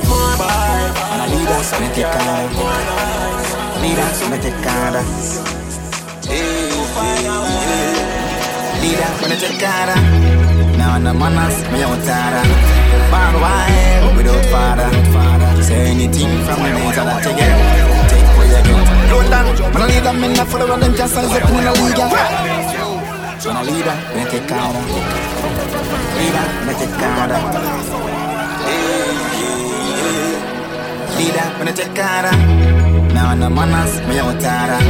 More vibe, lead us on the car. More nights. Leader, me take order. Leader, me Uh, the manners, me out order. Born wild without father. Say anything from me, means that I it. Take what you get. London, man a leader, me not follow them just size up in the. Man a leader, me take order. Leader, me take order. Leader, me the out order.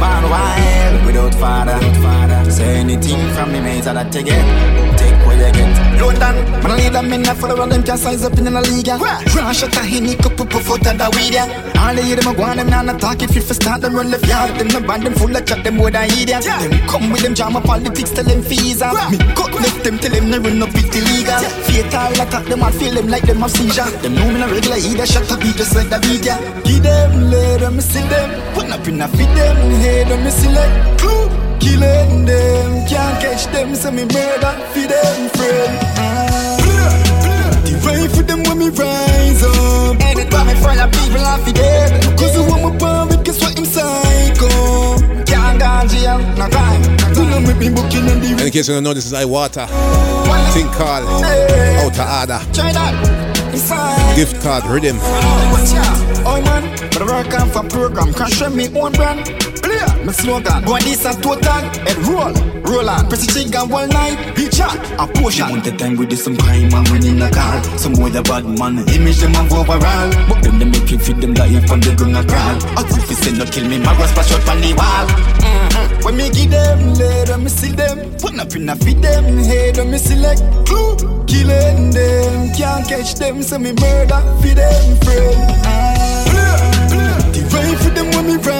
Born wild without father. Say anything from me, mate, that I take it. Take what you get. London, man a leader, me not follow them just size up in the league. Run shot a henny, cup up and the weed. All the them a go on them now talk if you for start them run left yard. Them no band them full of chat them more than idiot. Them come with them drama politics, tell them fees. Me cut left them, tell them no run up with illegal. Fatal attack them, I feel them like them have seizure. Them know me regular either, shut up, just like the video. Give them, let them see them. Put up in a feed them, head them, me select. Clue. Killing them, can't catch them, so me murder for them friend. The way for them when me rise up. Anytime me front of people, I feel dead. Cause the one my palm, guess what? I'm psycho. Can't go in jail, no time. Do not make me booking In case you don't know, this is Iwaata. Thing called Outaada. Try that. Inside. Gift Card Riddim. Oh man, but I work on for program, crash show me own brand. Clear, my slogan. Boy, this a total. and roll, roll on. Press the trigger one night, be chat, a potion. Want the time with this some crime and when in a car. Some boy the bad man, image them have overall. But them they make you feed them like from the ground a crawl. If you say no kill me, my grass splash out on the wall. Mm-hmm. When me give them, let them see them. Put in a feed them, head them me select. Clue, killing them, can't catch them, so me murder feed them friend. The way for them when me rise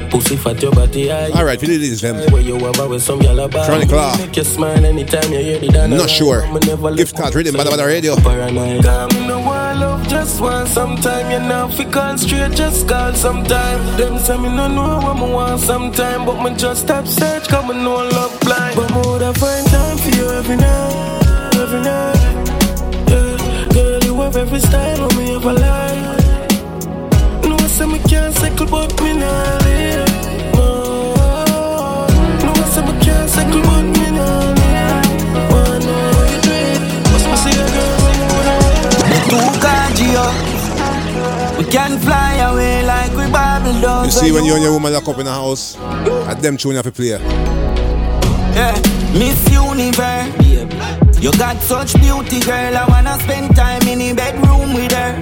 pussy fat your body high. Alright, we did this them. Where you ever with some yellow bar. Chronic Law. Make you smile anytime you hear the dance. Not sure. Gift Card Riddim, Badda Badda Radio. Paranoid. Come no one love just one sometime. You know fi call straight, just call sometime. Them say me no know what me want sometime, but me just stop search, come me know love blind. But me woulda find You see when you and your woman lock up in the house, at them tune you have to play. Yeah, Miss Universe. You got such beauty, girl. I wanna spend time in the bedroom with her.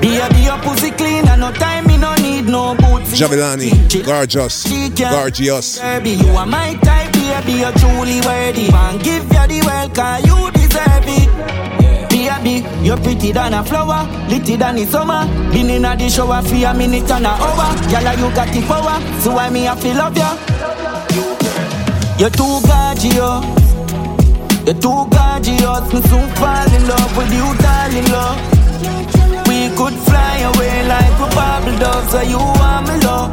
Baby, your pussy clean and no time, me no need no boots. Jahvillani, gorgeous, gorgeous. Baby, you are my type, baby, you're truly worthy. Man, give you the world, cause you deserve it. You're pretty than a flower, litty than the summer. Been in a the shower for a minute and a hour. Yalla, you got the power, so why me have to love ya? You're too gorgeous. You're too gorgeous. Me soon fall in love with you, darling, love. We could fly away like we bubble doves, so you want me love.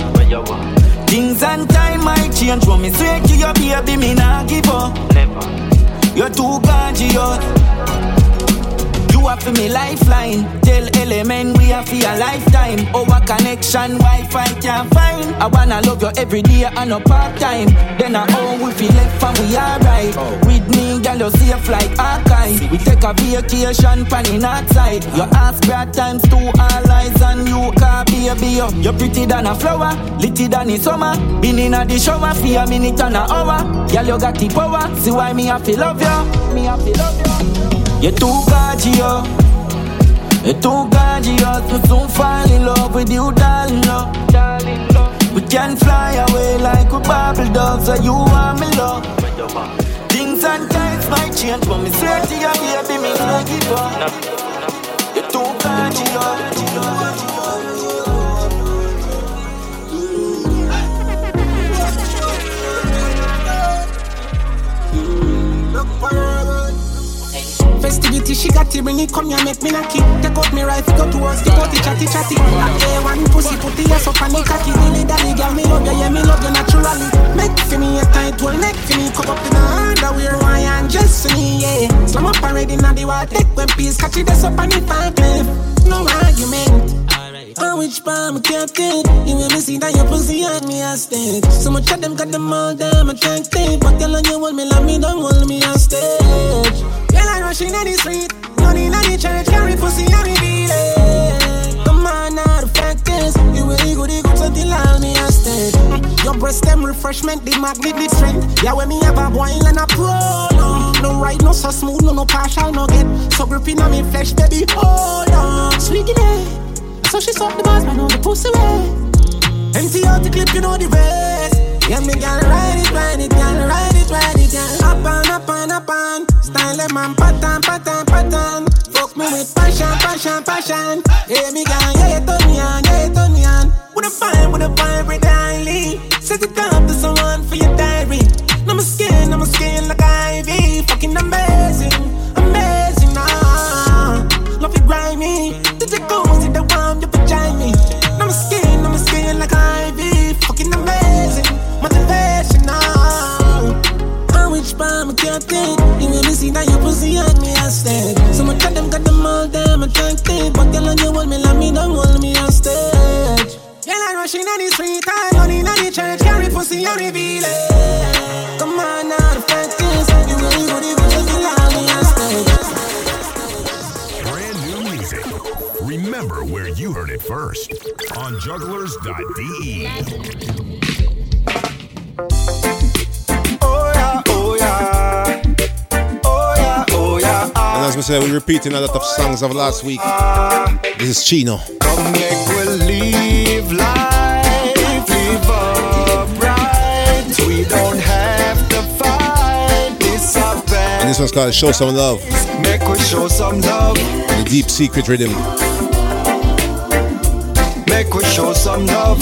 Things and time might change, when me swear to your baby, me not give up. Never You're too gorgeous. You are for me lifeline. Tell element we are for oh, a lifetime. Our connection, Wi-Fi can't find. I wanna love you every day and no part time. Then I owe we feel left and we alright. Oh. With me, girl, you safe like archive. We take a vacation, panning outside. You ask bad times to all eyes and you car baby. You. You're pretty than a flower, litty than the summer. Been in a the shower for a minute and an hour. Girl, you got the power. See why me have to love you. Me have to love you. You're too catchy, yo. You're too catchy, yo. So soon fall in love with you, darling, love. We can fly away like a bubble dog, so you are my love. Things and times might change, but me swear to you, baby, me not give up. You're too catchy. Look for gorgeous. she got it, bring it, come here, make me knock it. Take out me rifle, go towards the body, chatty chatty. Like day one pussy, put the ass up on the cocky. Dilly dally, girl, me love you, yeah, me love you naturally. Make for me a tight one, neck for me, come up in the underwear, why and just for me, yeah. Slam up already, now the water, take one piece, catch it, that's up on the cliff. No argument. On which palm I kept it You make me see that your pussy on me hostage So much of them got them all damn attractive But girl on you hold me love me, don't hold me hostage I rushing on the street Running on the church, carry pussy and reveal it Come on now, the fact is You really good, you good, so allow me hostage Your breast them refreshment, the magnetic strength Yeah, when me have a boil and a pro no, no right, no so smooth, no no partial, no get So gripping on me flesh, baby, hold on Sweet so she suck the bars, man, on the pussy way. Empty out the clip, you know the rest. Yeah, me gal ride it, ride it, gal ride it, ride it, gal. Up on, up on, up on. Style man, pattern, pattern, pattern. Fuck me with passion, passion, passion. Yeah, me gal, yeah, you turn me on, yeah, you turn me on. With a fire, with a vibrate daily. Set it up to someone for your diary. Now my skin, now my skin like ivy. On. So much of them got them all damn attractive. But girl, on you hold me, love me, don't hold me hostage. Girl, I rushing on the street, I running on the church, carry pussy and reveal it. Come on now, the fact is, you really you good, just allow me hostage. Brand new music. Remember where you heard it first on jugglers.de. we said, we're repeating a lot of songs of last week. This is Chino. Come make we live life, live upright. We don't have to fight this And this one's called Show Some Love. Make we show some love. And The Deep Secret Riddim. Make we show some love.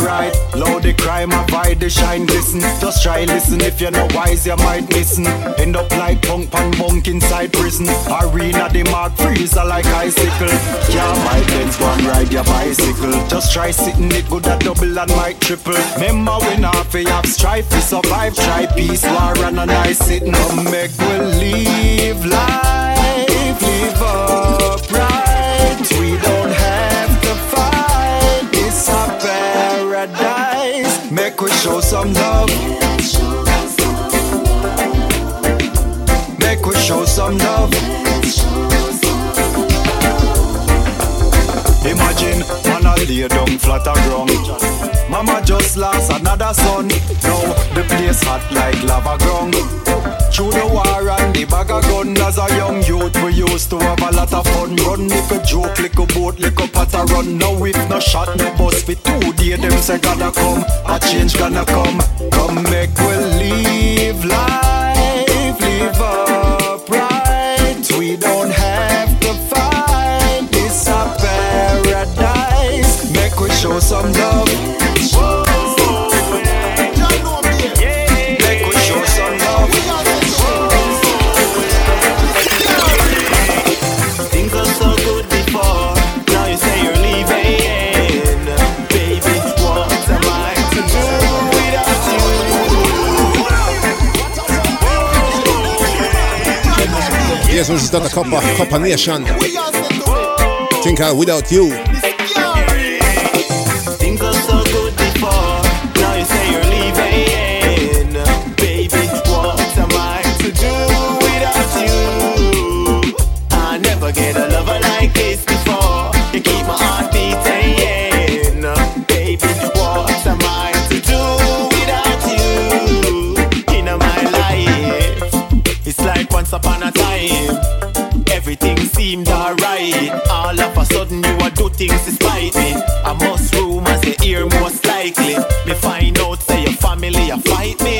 Alright, loud the crime, avoid the shine, glisten. Just try listen if you're not wise, you might listen. End up like punk pan bunk inside prison. Arena the mark freezer like icicle. Yeah, my Benz one ride your bicycle. Just try sitting it good at double and might triple. Remember when half a have strife, we survive. Try peace, war and a nice sitting. Come make we live life, live upright. Some love. Make we show some love. Imagine man a lay down flat a ground. Mama just lost another son. Now the place hot like lava ground. Through the war and the bag of gun As a young youth we used to have a lot of fun. Run little joke, little boat, little pot a run. Now if no shot, no bus. For two days Them say gotta come, a change gonna come. Come make we live life, live upright. We don't have to fight, this a paradise. Make we show some love. Make Yes, this is Dotta Coppa, copper nation. Think I without you. Time. Everything seemed alright. All of a sudden you are do things to spite me. I must rumors you hear most likely. Me find out say your family a fight me.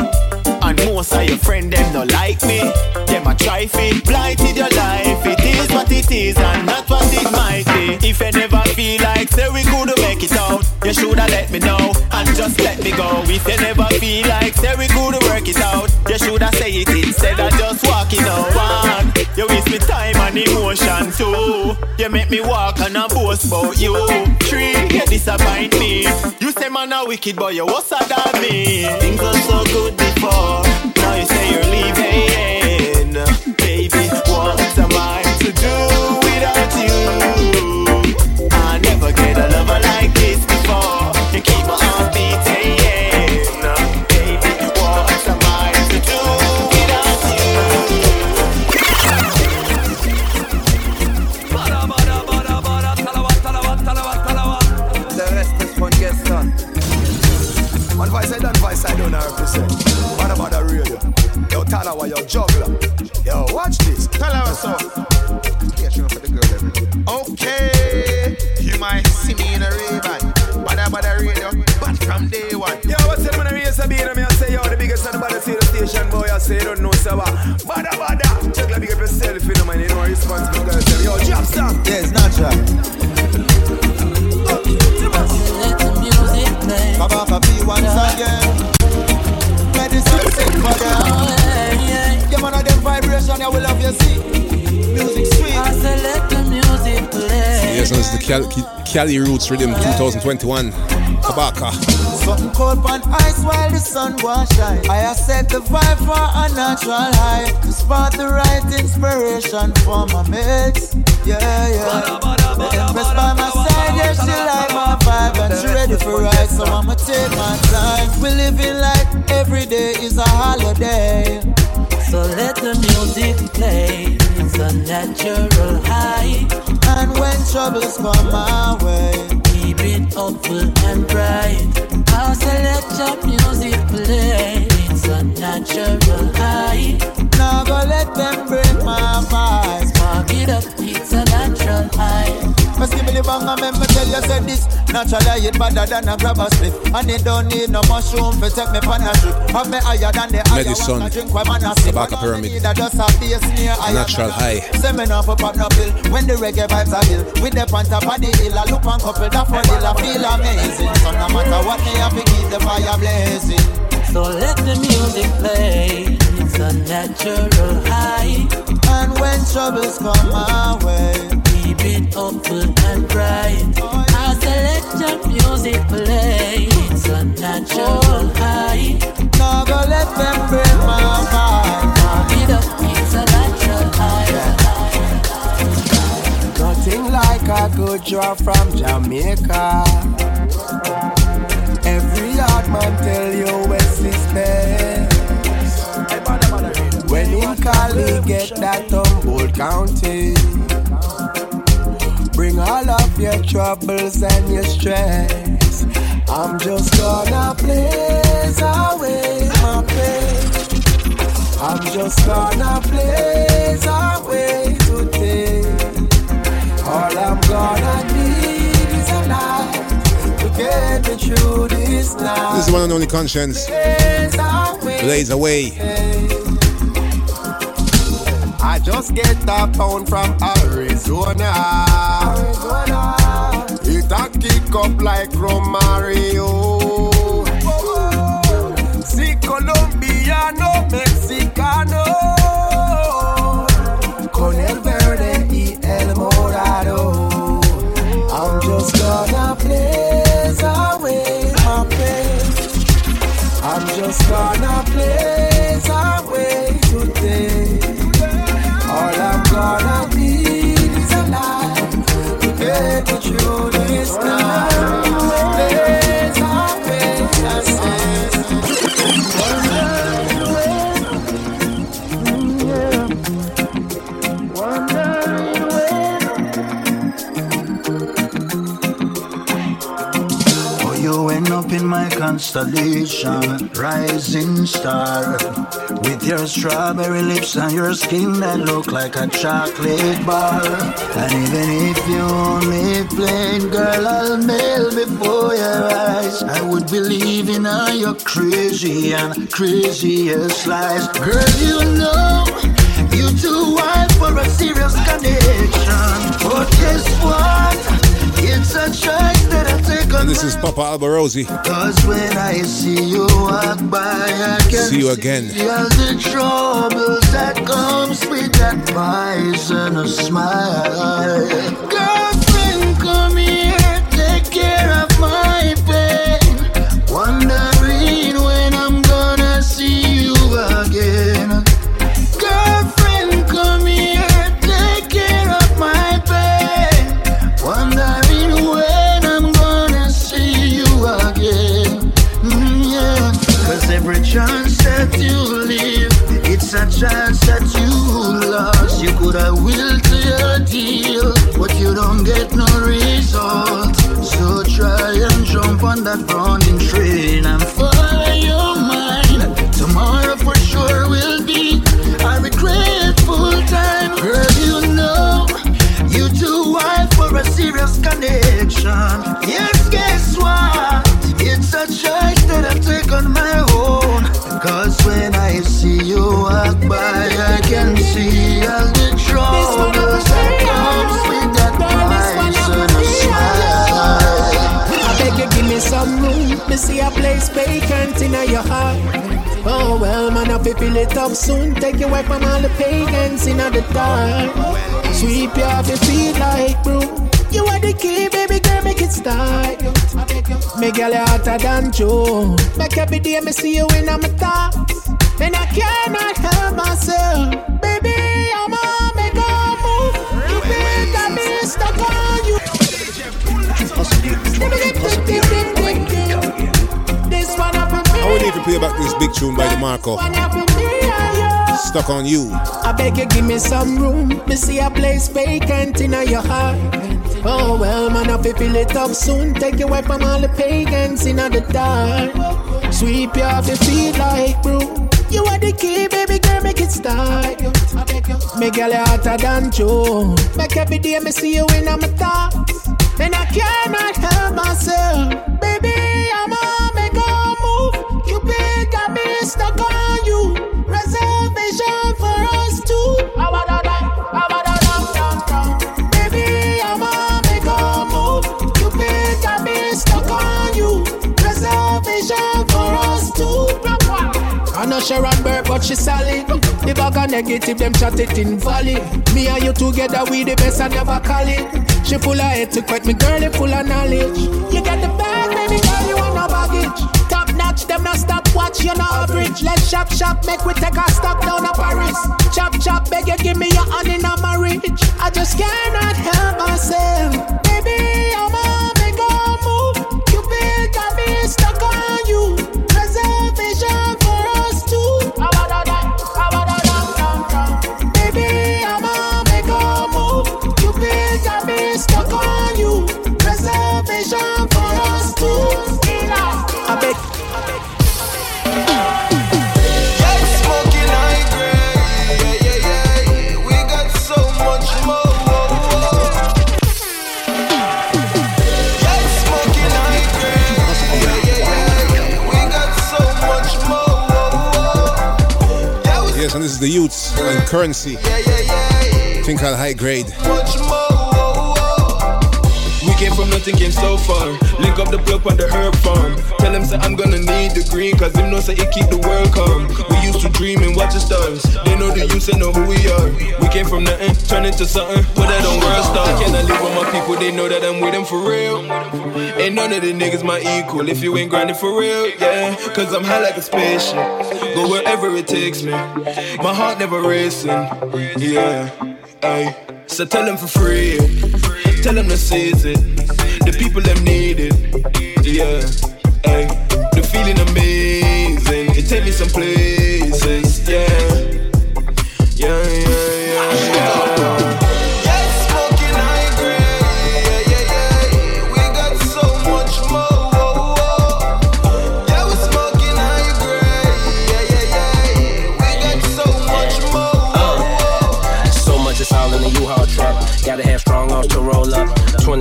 And most of your friend them no like me. Them a try fi blighted your life. It is what it is and not what it might be. If you never feel like say we could make it out, you shoulda let me know and just let me go. If you never feel like say we could work it out, you shoulda say it instead of just walking out. One, you waste me time and emotion. Two, you make me walk and I boast about you. Three, you disappoint me. You say man a wicked boy, you was than me. Things were so good before, now you say you're leaving. Baby, what am I to do Yo, Talawa, yo, juggler. Yo, watch this. Talawa, so. Okay, you might see me in a Ray-Ban, badda badda radio, but from day one. Yo, what's it when I raise a beat? I mean, I say, yo, the biggest and the baddest radio station, boy, I say, you don't know, so what? Badda, badda. Check like big up yourself, you know, man, you know, responsible girls. Say, Yo, drop some. Yes, natural. Come off a beat once again. Will love you see. Music sweet. I select the music play. Yes, and it's the Cal- Ki- Cali Roots Riddim 2021. Kabaka. Something cold on ice while the sun was shine. I have set the vibe for a natural high. To spot the right inspiration for my mates. Yeah, yeah. The Empress by my side, yeah, she like my vibe and she ready for ride. So I'ma take my time. We living like every day is a holiday. Music play. It's a natural high. And when troubles come my way, keep it hopeful and bright. I'll select your music play. It's a natural bang and me tell you say this Naturally it better than a grab a slip And it don't need no mushroom to take me pan a trip Have me higher than the higher Medicine. one drink when man a sip Kabaka Pyramid. Need a just a bass near higher Natural high. Say me not for pop no pill When the reggae vibes are ill With the on top of the hill I look and couple that for I feel amazing So no matter what me have to keep the fire blazing So let the music play. It's a natural high. And when troubles come my way Keep it and bright. I select your music play. It's a natural high. Go let them break my vibe Pump it up, it's a natural high. Nothing like a good drop from Jamaica. Every hard man tell you West is best. When in Cali get that Humboldt County, all of your troubles and your stress. I'm just gonna blaze away my pain. I'm just gonna blaze away today. All I'm gonna need is a light to get me through this night. This is one and only Konshens. Blaze away. Blaze away. Just get a pound from Arizona. Arizona. It a kick up like Romario. Si Colombiano, Mexicano. Con el verde y el morado. I'm just gonna blaze away my pain. I'm just gonna blaze constellation, rising star. With your strawberry lips and your skin that look like a chocolate bar. And even if you only plain, girl, I'll mail before your eyes. I would believe in all your crazy and craziest lies. Girl, you know you too wild for a serious connection. But guess what? It's a choice that I take on And this is Papa Alborosie. Cause when I see you walk by, I can See you again. all the troubles that comes with that poisonous smile. Girlfriend, come here, take care of my pain. Wondering result. So try and jump on that running train and follow your mind. Tomorrow for sure will be a regretful time. Girl, you know you too wild for a serious connection. Yes, guess what? It's a choice that I take on my own. Cause when I see you walk by, I can see all the troubles some room. Me see a place vacant in your heart. Oh well, man, I fill it up soon. Take you away from all the pagans in the dark. Sweep you off your feet like broom. You are the key, baby girl, make it start. Make girl you hotter than Joe. Make every day me see you in my thoughts. and I cannot help myself. Baby, I'm on make a move. You think I be stuck on you. I would need to play back this big tune by me, yeah. Stuck on you. I beg you, give me some room. Me see a place vacant in your heart. Oh well, man, I fill it up soon. Take you away from all the pagans in the dark. Sweep you off your feet like broom. You are the key, baby girl, make it start. Make girl you hotter than Joe. Make every day me see you in my thoughts. And I cannot help myself. Baby, I'm Know Sharon Burke, but she solid. The bag of negative, them chat it in valley. Me and you together, we the best, I never call it. She full of etiquette, me girl, you full of knowledge. You get the bag, baby girl, you want no baggage. Top notch, them not stop watch, you no average. Let's shop, shop, make we take a stop down to Paris. Chop, chop, beg you, give me your hand in a marriage. I just cannot help myself. Baby, I'm on the Yutes and Curren$y. Think on high grade. We came from nothing, came so far. Link up the plug on the herb farm. Tell him say I'm gonna need the green, cause him know say it keep the world calm. We used to dream and watch the stars. They know the youth, they know who we are. We came from nothing, turn into something. Put that on world star. Can I live with my people? They know that I'm with them for real. Ain't none of the niggas my equal if you ain't grinding for real, yeah. Cause I'm high like a spaceship. Go wherever it takes me. My heart never racing, yeah. Ay. So tell them for free. Tell them to seize it. The people them need it. Yeah. Ay. The feeling amazing. It take me some places. Yeah. Yeah, yeah, yeah,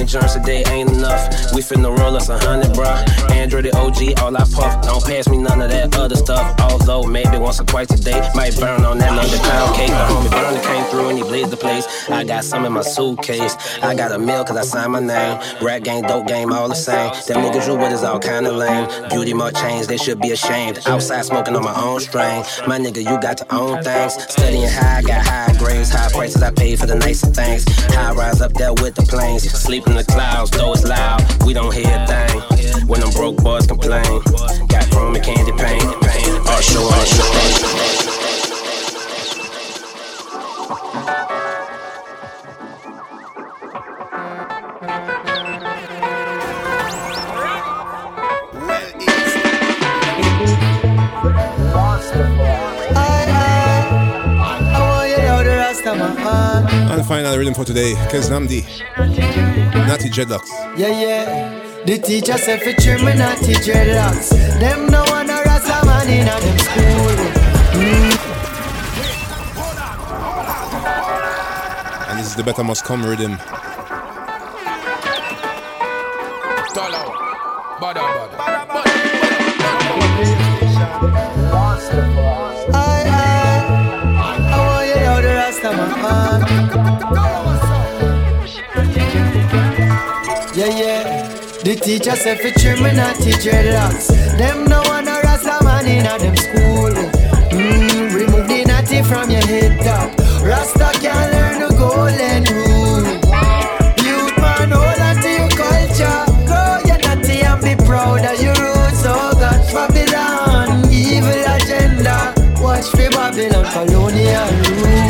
joints a day ain't enough. We finna roll us a hundred, bruh. Andretti the OG, all I puff. Don't pass me none of that other stuff. Although maybe once or twice a day, might burn on that underground cake. The homie Burner came through and he blazed the place. I got some in my suitcase. I got a meal cause I signed my name. Rap game, dope game, all the same. Them niggas you with is all kind of lame. Beauty more change, they should be ashamed. Outside smoking on my own strain. My nigga, you got to own things. Studying high, got high grades, high prices I paid for the nicer things. High rise up there with the planes. Sleep in the clouds, though it's loud. We don't hear a thing. When them broke boys complain. Got chrome and candy paint. All show, all show. Uh, And final rhythm for today, Keznamdi, Natty Dreadlocks. Yeah, yeah. The teacher said for trim me natty dreadlocks. Them no one a rasta man in a them school. Mm. And this is the Better Must Come Riddim. Yeah, yeah. The teacher said for trim me natty dreadlocks. Them no one a rasta man in a them school. Mm, remove the natty from your head top. Rasta can't learn the golden rule. Youth man, hold on to your culture. Grow your natty and be proud of your roots. Oh God, Babylon, evil agenda. Watch for Babylon colonial rule.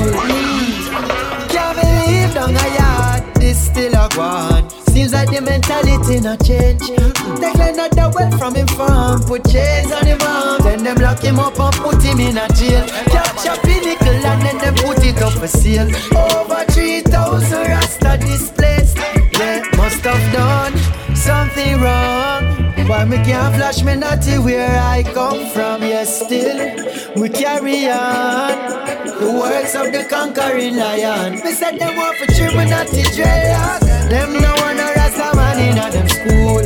Seems like the mentality not change. Out the well from him farm, put chains on him arm. Then them lock him up and put him in a jail. A pinnacle and then them put it up for sale. Over 3,000 rasta displaced. Yeah, must have done something wrong. Why me can't flash me natty where I come from? Yes, still we carry on. The words of the conquering lion. Me said them want for trim me natty dreadlock. Them no one a rasta man in a them school.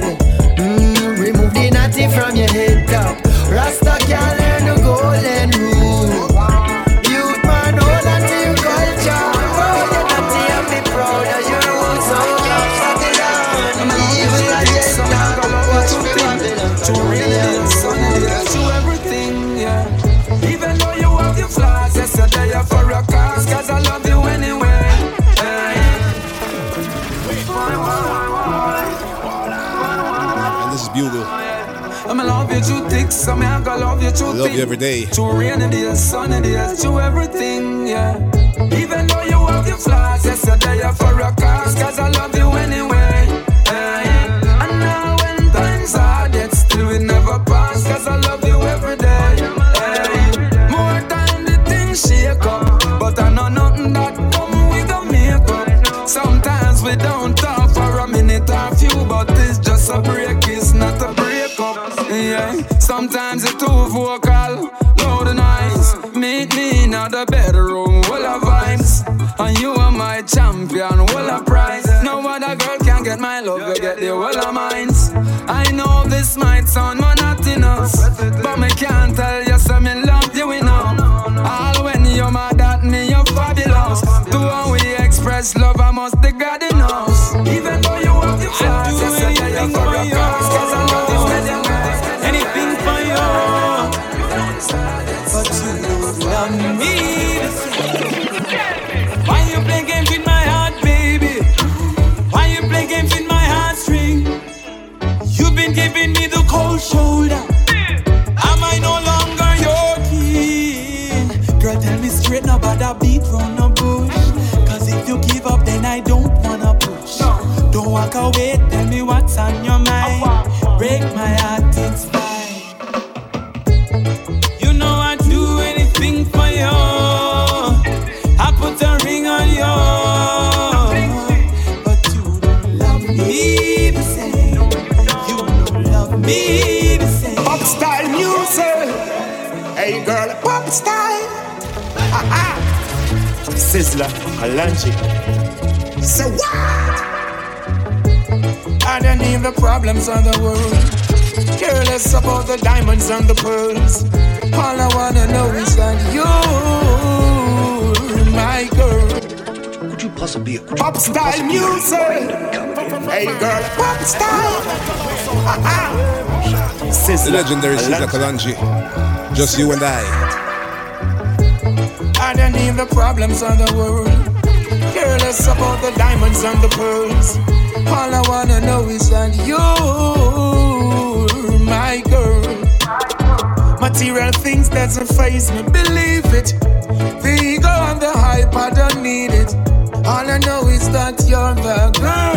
Mm, remove the natty from your head top. Rasta can't learn the golden rule. Gonna love you every day. To rainy days, sunny days, to everything, yeah. Even though you have your flaws, yes, you're there for a cause, cause I love you anyway. yeah. And now when times hard, yet still we never pass, cause I love you every day. yeah. More time the things shake up, but I know nothing that come with a makeup. Sometimes we don't talk Sometimes it's too vocal, loud and nice. Meet me in the bedroom, full of vibes. And you are my champion, full of prize. No other girl can get my love, you get the whole of mines. I know this might sound monotonous, but me can't tell you so me love you enough. All when you're mad at me, you're fabulous. The one we express love, I must Sizzla, Kalonji. So what? I don't need the problems of the world. Careless about the diamonds and the pearls. All I wanna know is that you, my girl. Could you possibly could pop style music? Hey girl, pop style. The legendary Sizzla Kalonji. Just you and I. Need the problems of the world. Careless about the diamonds and the pearls. All I wanna know is that you, my girl. Material things doesn't phase me, believe it. The ego and the hype, I don't need it. All I know is that you're the girl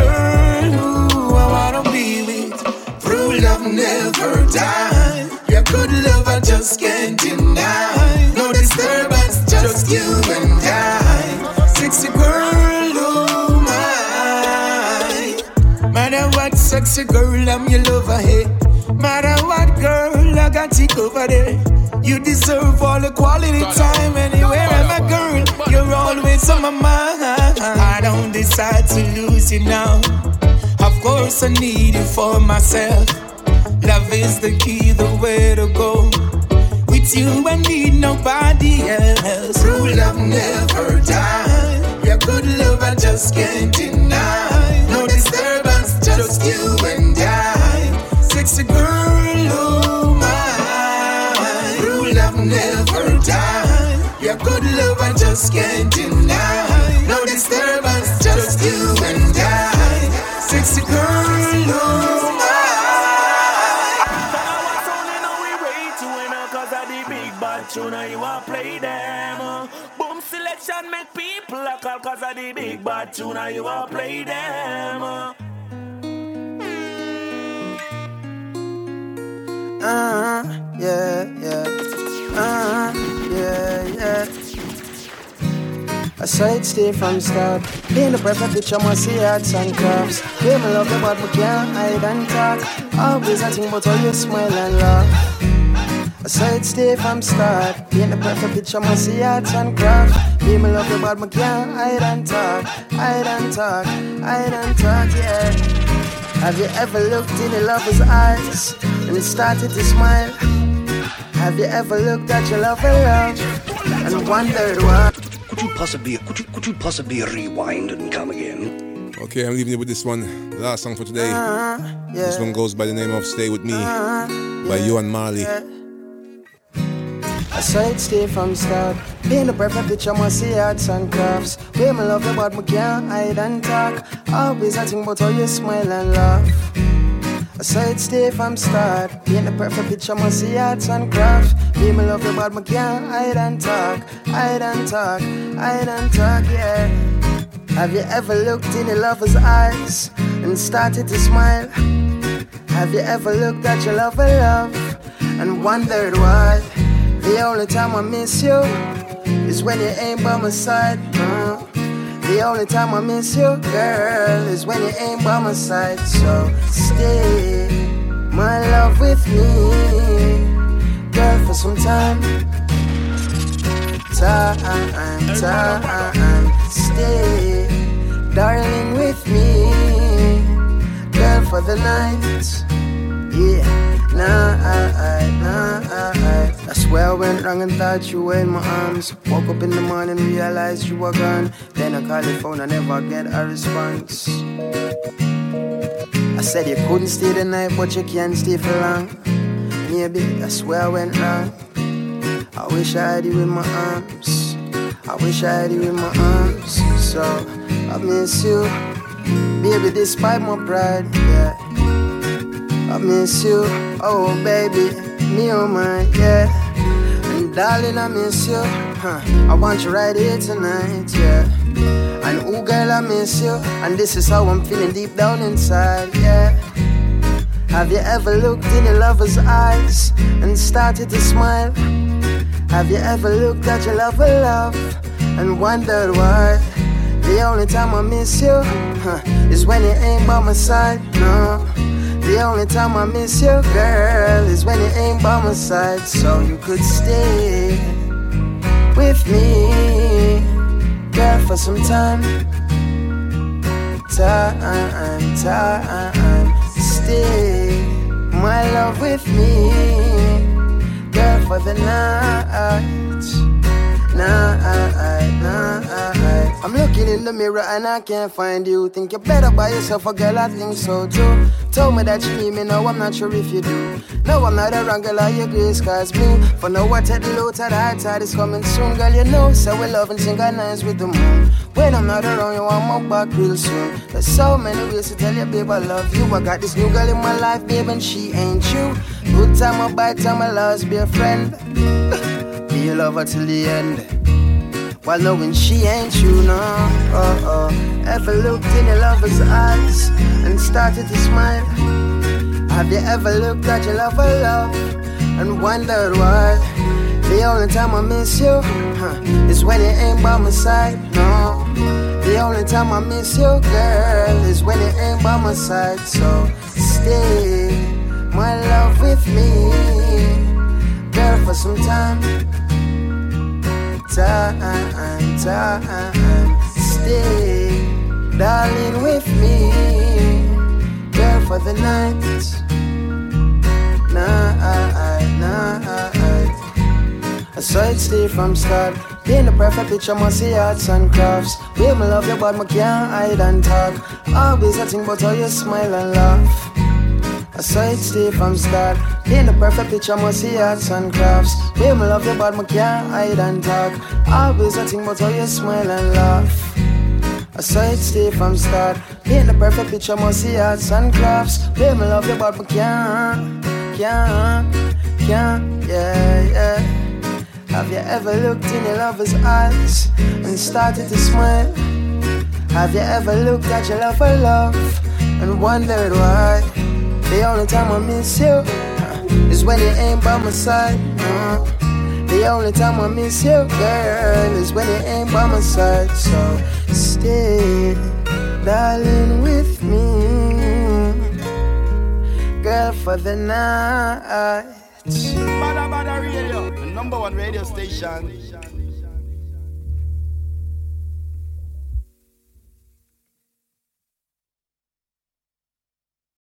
sexy girl, I'm your lover, hey. Matter what, girl, I got you over there. You deserve all the quality time anywhere I'm a girl. You're always on my mind. I don't decide to lose you now. Of course, I need you for myself. Love is the key, the way to go. With you, I need nobody else. True love never die. Your good love, I just can't deny. No disturbance, just you just can't deny. No disturbance, just you and I. Sexy girl, my. Tuna, you want play them. Boom selection make people a call cause of the big bad tuna, you want play them. uh. Uh, yeah, yeah. Uh, yeah, yeah. I saw it stay from start. Being the perfect picture, must see arts and crafts. Feel me love you, but we can't hide and talk. Always I think about how you smile and laugh. I saw it stay from start. Paint the perfect picture, must see arts and craft. Me love you, but me can't hide and talk. Hide and talk, hide and talk, yeah. Have you ever looked in a lover's eyes and it started to smile? Have you ever looked at your lover love and wondered why? Could you possibly could you could you possibly rewind and come again? Okay, I'm leaving you with this one. The last song for today. Uh, This one goes by the name of Stay With Me Uh, by Yohan Marley. I saw it stay from start. Being the perfect picture, must see arts and crafts. Way me love you, but me can't hide and talk. Always I think about how you smile and laugh. I saw it stay from start. Being the perfect picture, must see arts and crafts. Way me love you, but me can't hide and talk. Hide and talk, hide and talk, yeah. Have you ever looked in a lover's eyes and started to smile? Have you ever looked at your lover love and wondered why? The only time I miss you is when you ain't by my side. The only time I miss you, girl, is when you ain't by my side. So stay, my love, with me, girl, for some time. Time, time, stay, darling, with me, girl, for the night. Yeah, I, nah, I, I swear I went wrong and thought you were in my arms. Woke up in the morning, realized you were gone. Then I called your phone, I never get a response. I said you couldn't stay the night, but you can stay for long. Maybe that's where I went wrong. I wish I had you in my arms. I wish I had you in my arms. So I miss you, baby, despite my pride. Yeah. I miss you, oh baby, me oh my, yeah. And darling, I miss you, huh? I want you right here tonight, yeah. And oh girl, I miss you, and this is how I'm feeling deep down inside, yeah. Have you ever looked in a lover's eyes and started to smile? Have you ever looked at your lover love and wondered why? The only time I miss you huh, is when you ain't by my side, no. The only time I miss you, girl, is when you ain't by my side. So you could stay with me, girl, for some time. Time, time, stay, my love with me, girl, for the night night, night. I'm looking in the mirror and I can't find you. Think you're better by yourself, a girl, I think so too. Told me that you need me, now I'm not sure if you do. No, I'm not a wrong girl, all your gray skies blue. For now, I take the low tide, high tide is coming soon, girl, you know. So we love and synchronize with the moon. When I'm not around, you my back real soon. There's so many ways to tell you, babe, I love you. I got this new girl in my life, babe, and she ain't you. Time, I bad time, I lost, be a friend. Be your lover till the end. While knowing she ain't you, no. Oh, oh. Ever looked in your lover's eyes and started to smile? Have you ever looked at your lover love and wondered why? The only time I miss you huh, is when you ain't by my side, no. The only time I miss you, girl, is when you ain't by my side. So stay, my love, with me, girl, for some time time, time. Stay, darling, with me, girl, for the night. Night, night. I saw it stay from start. Paint the perfect picture, must see arts and crafts. Baby, me love you, but me can't hide and talk. Always I think about how you smile and laugh. I saw it stay from start. In the perfect picture, must see arts and crafts. Baby, me love you, but me can't hide and talk. Always I think about how you smile and laugh. I saw it stay from start. In the perfect picture, must see arts and crafts. Baby, me love you, but me can't, can't, can't, yeah, yeah. Have you ever looked in your lover's eyes and started to smile? Have you ever looked at your lover love and wondered why? The only time I miss you uh, is when you ain't by my side. Uh, the only time I miss you, girl, is when you ain't by my side. So stay, darling, with me, girl, for the night. Badda Badda Radio, the number one radio station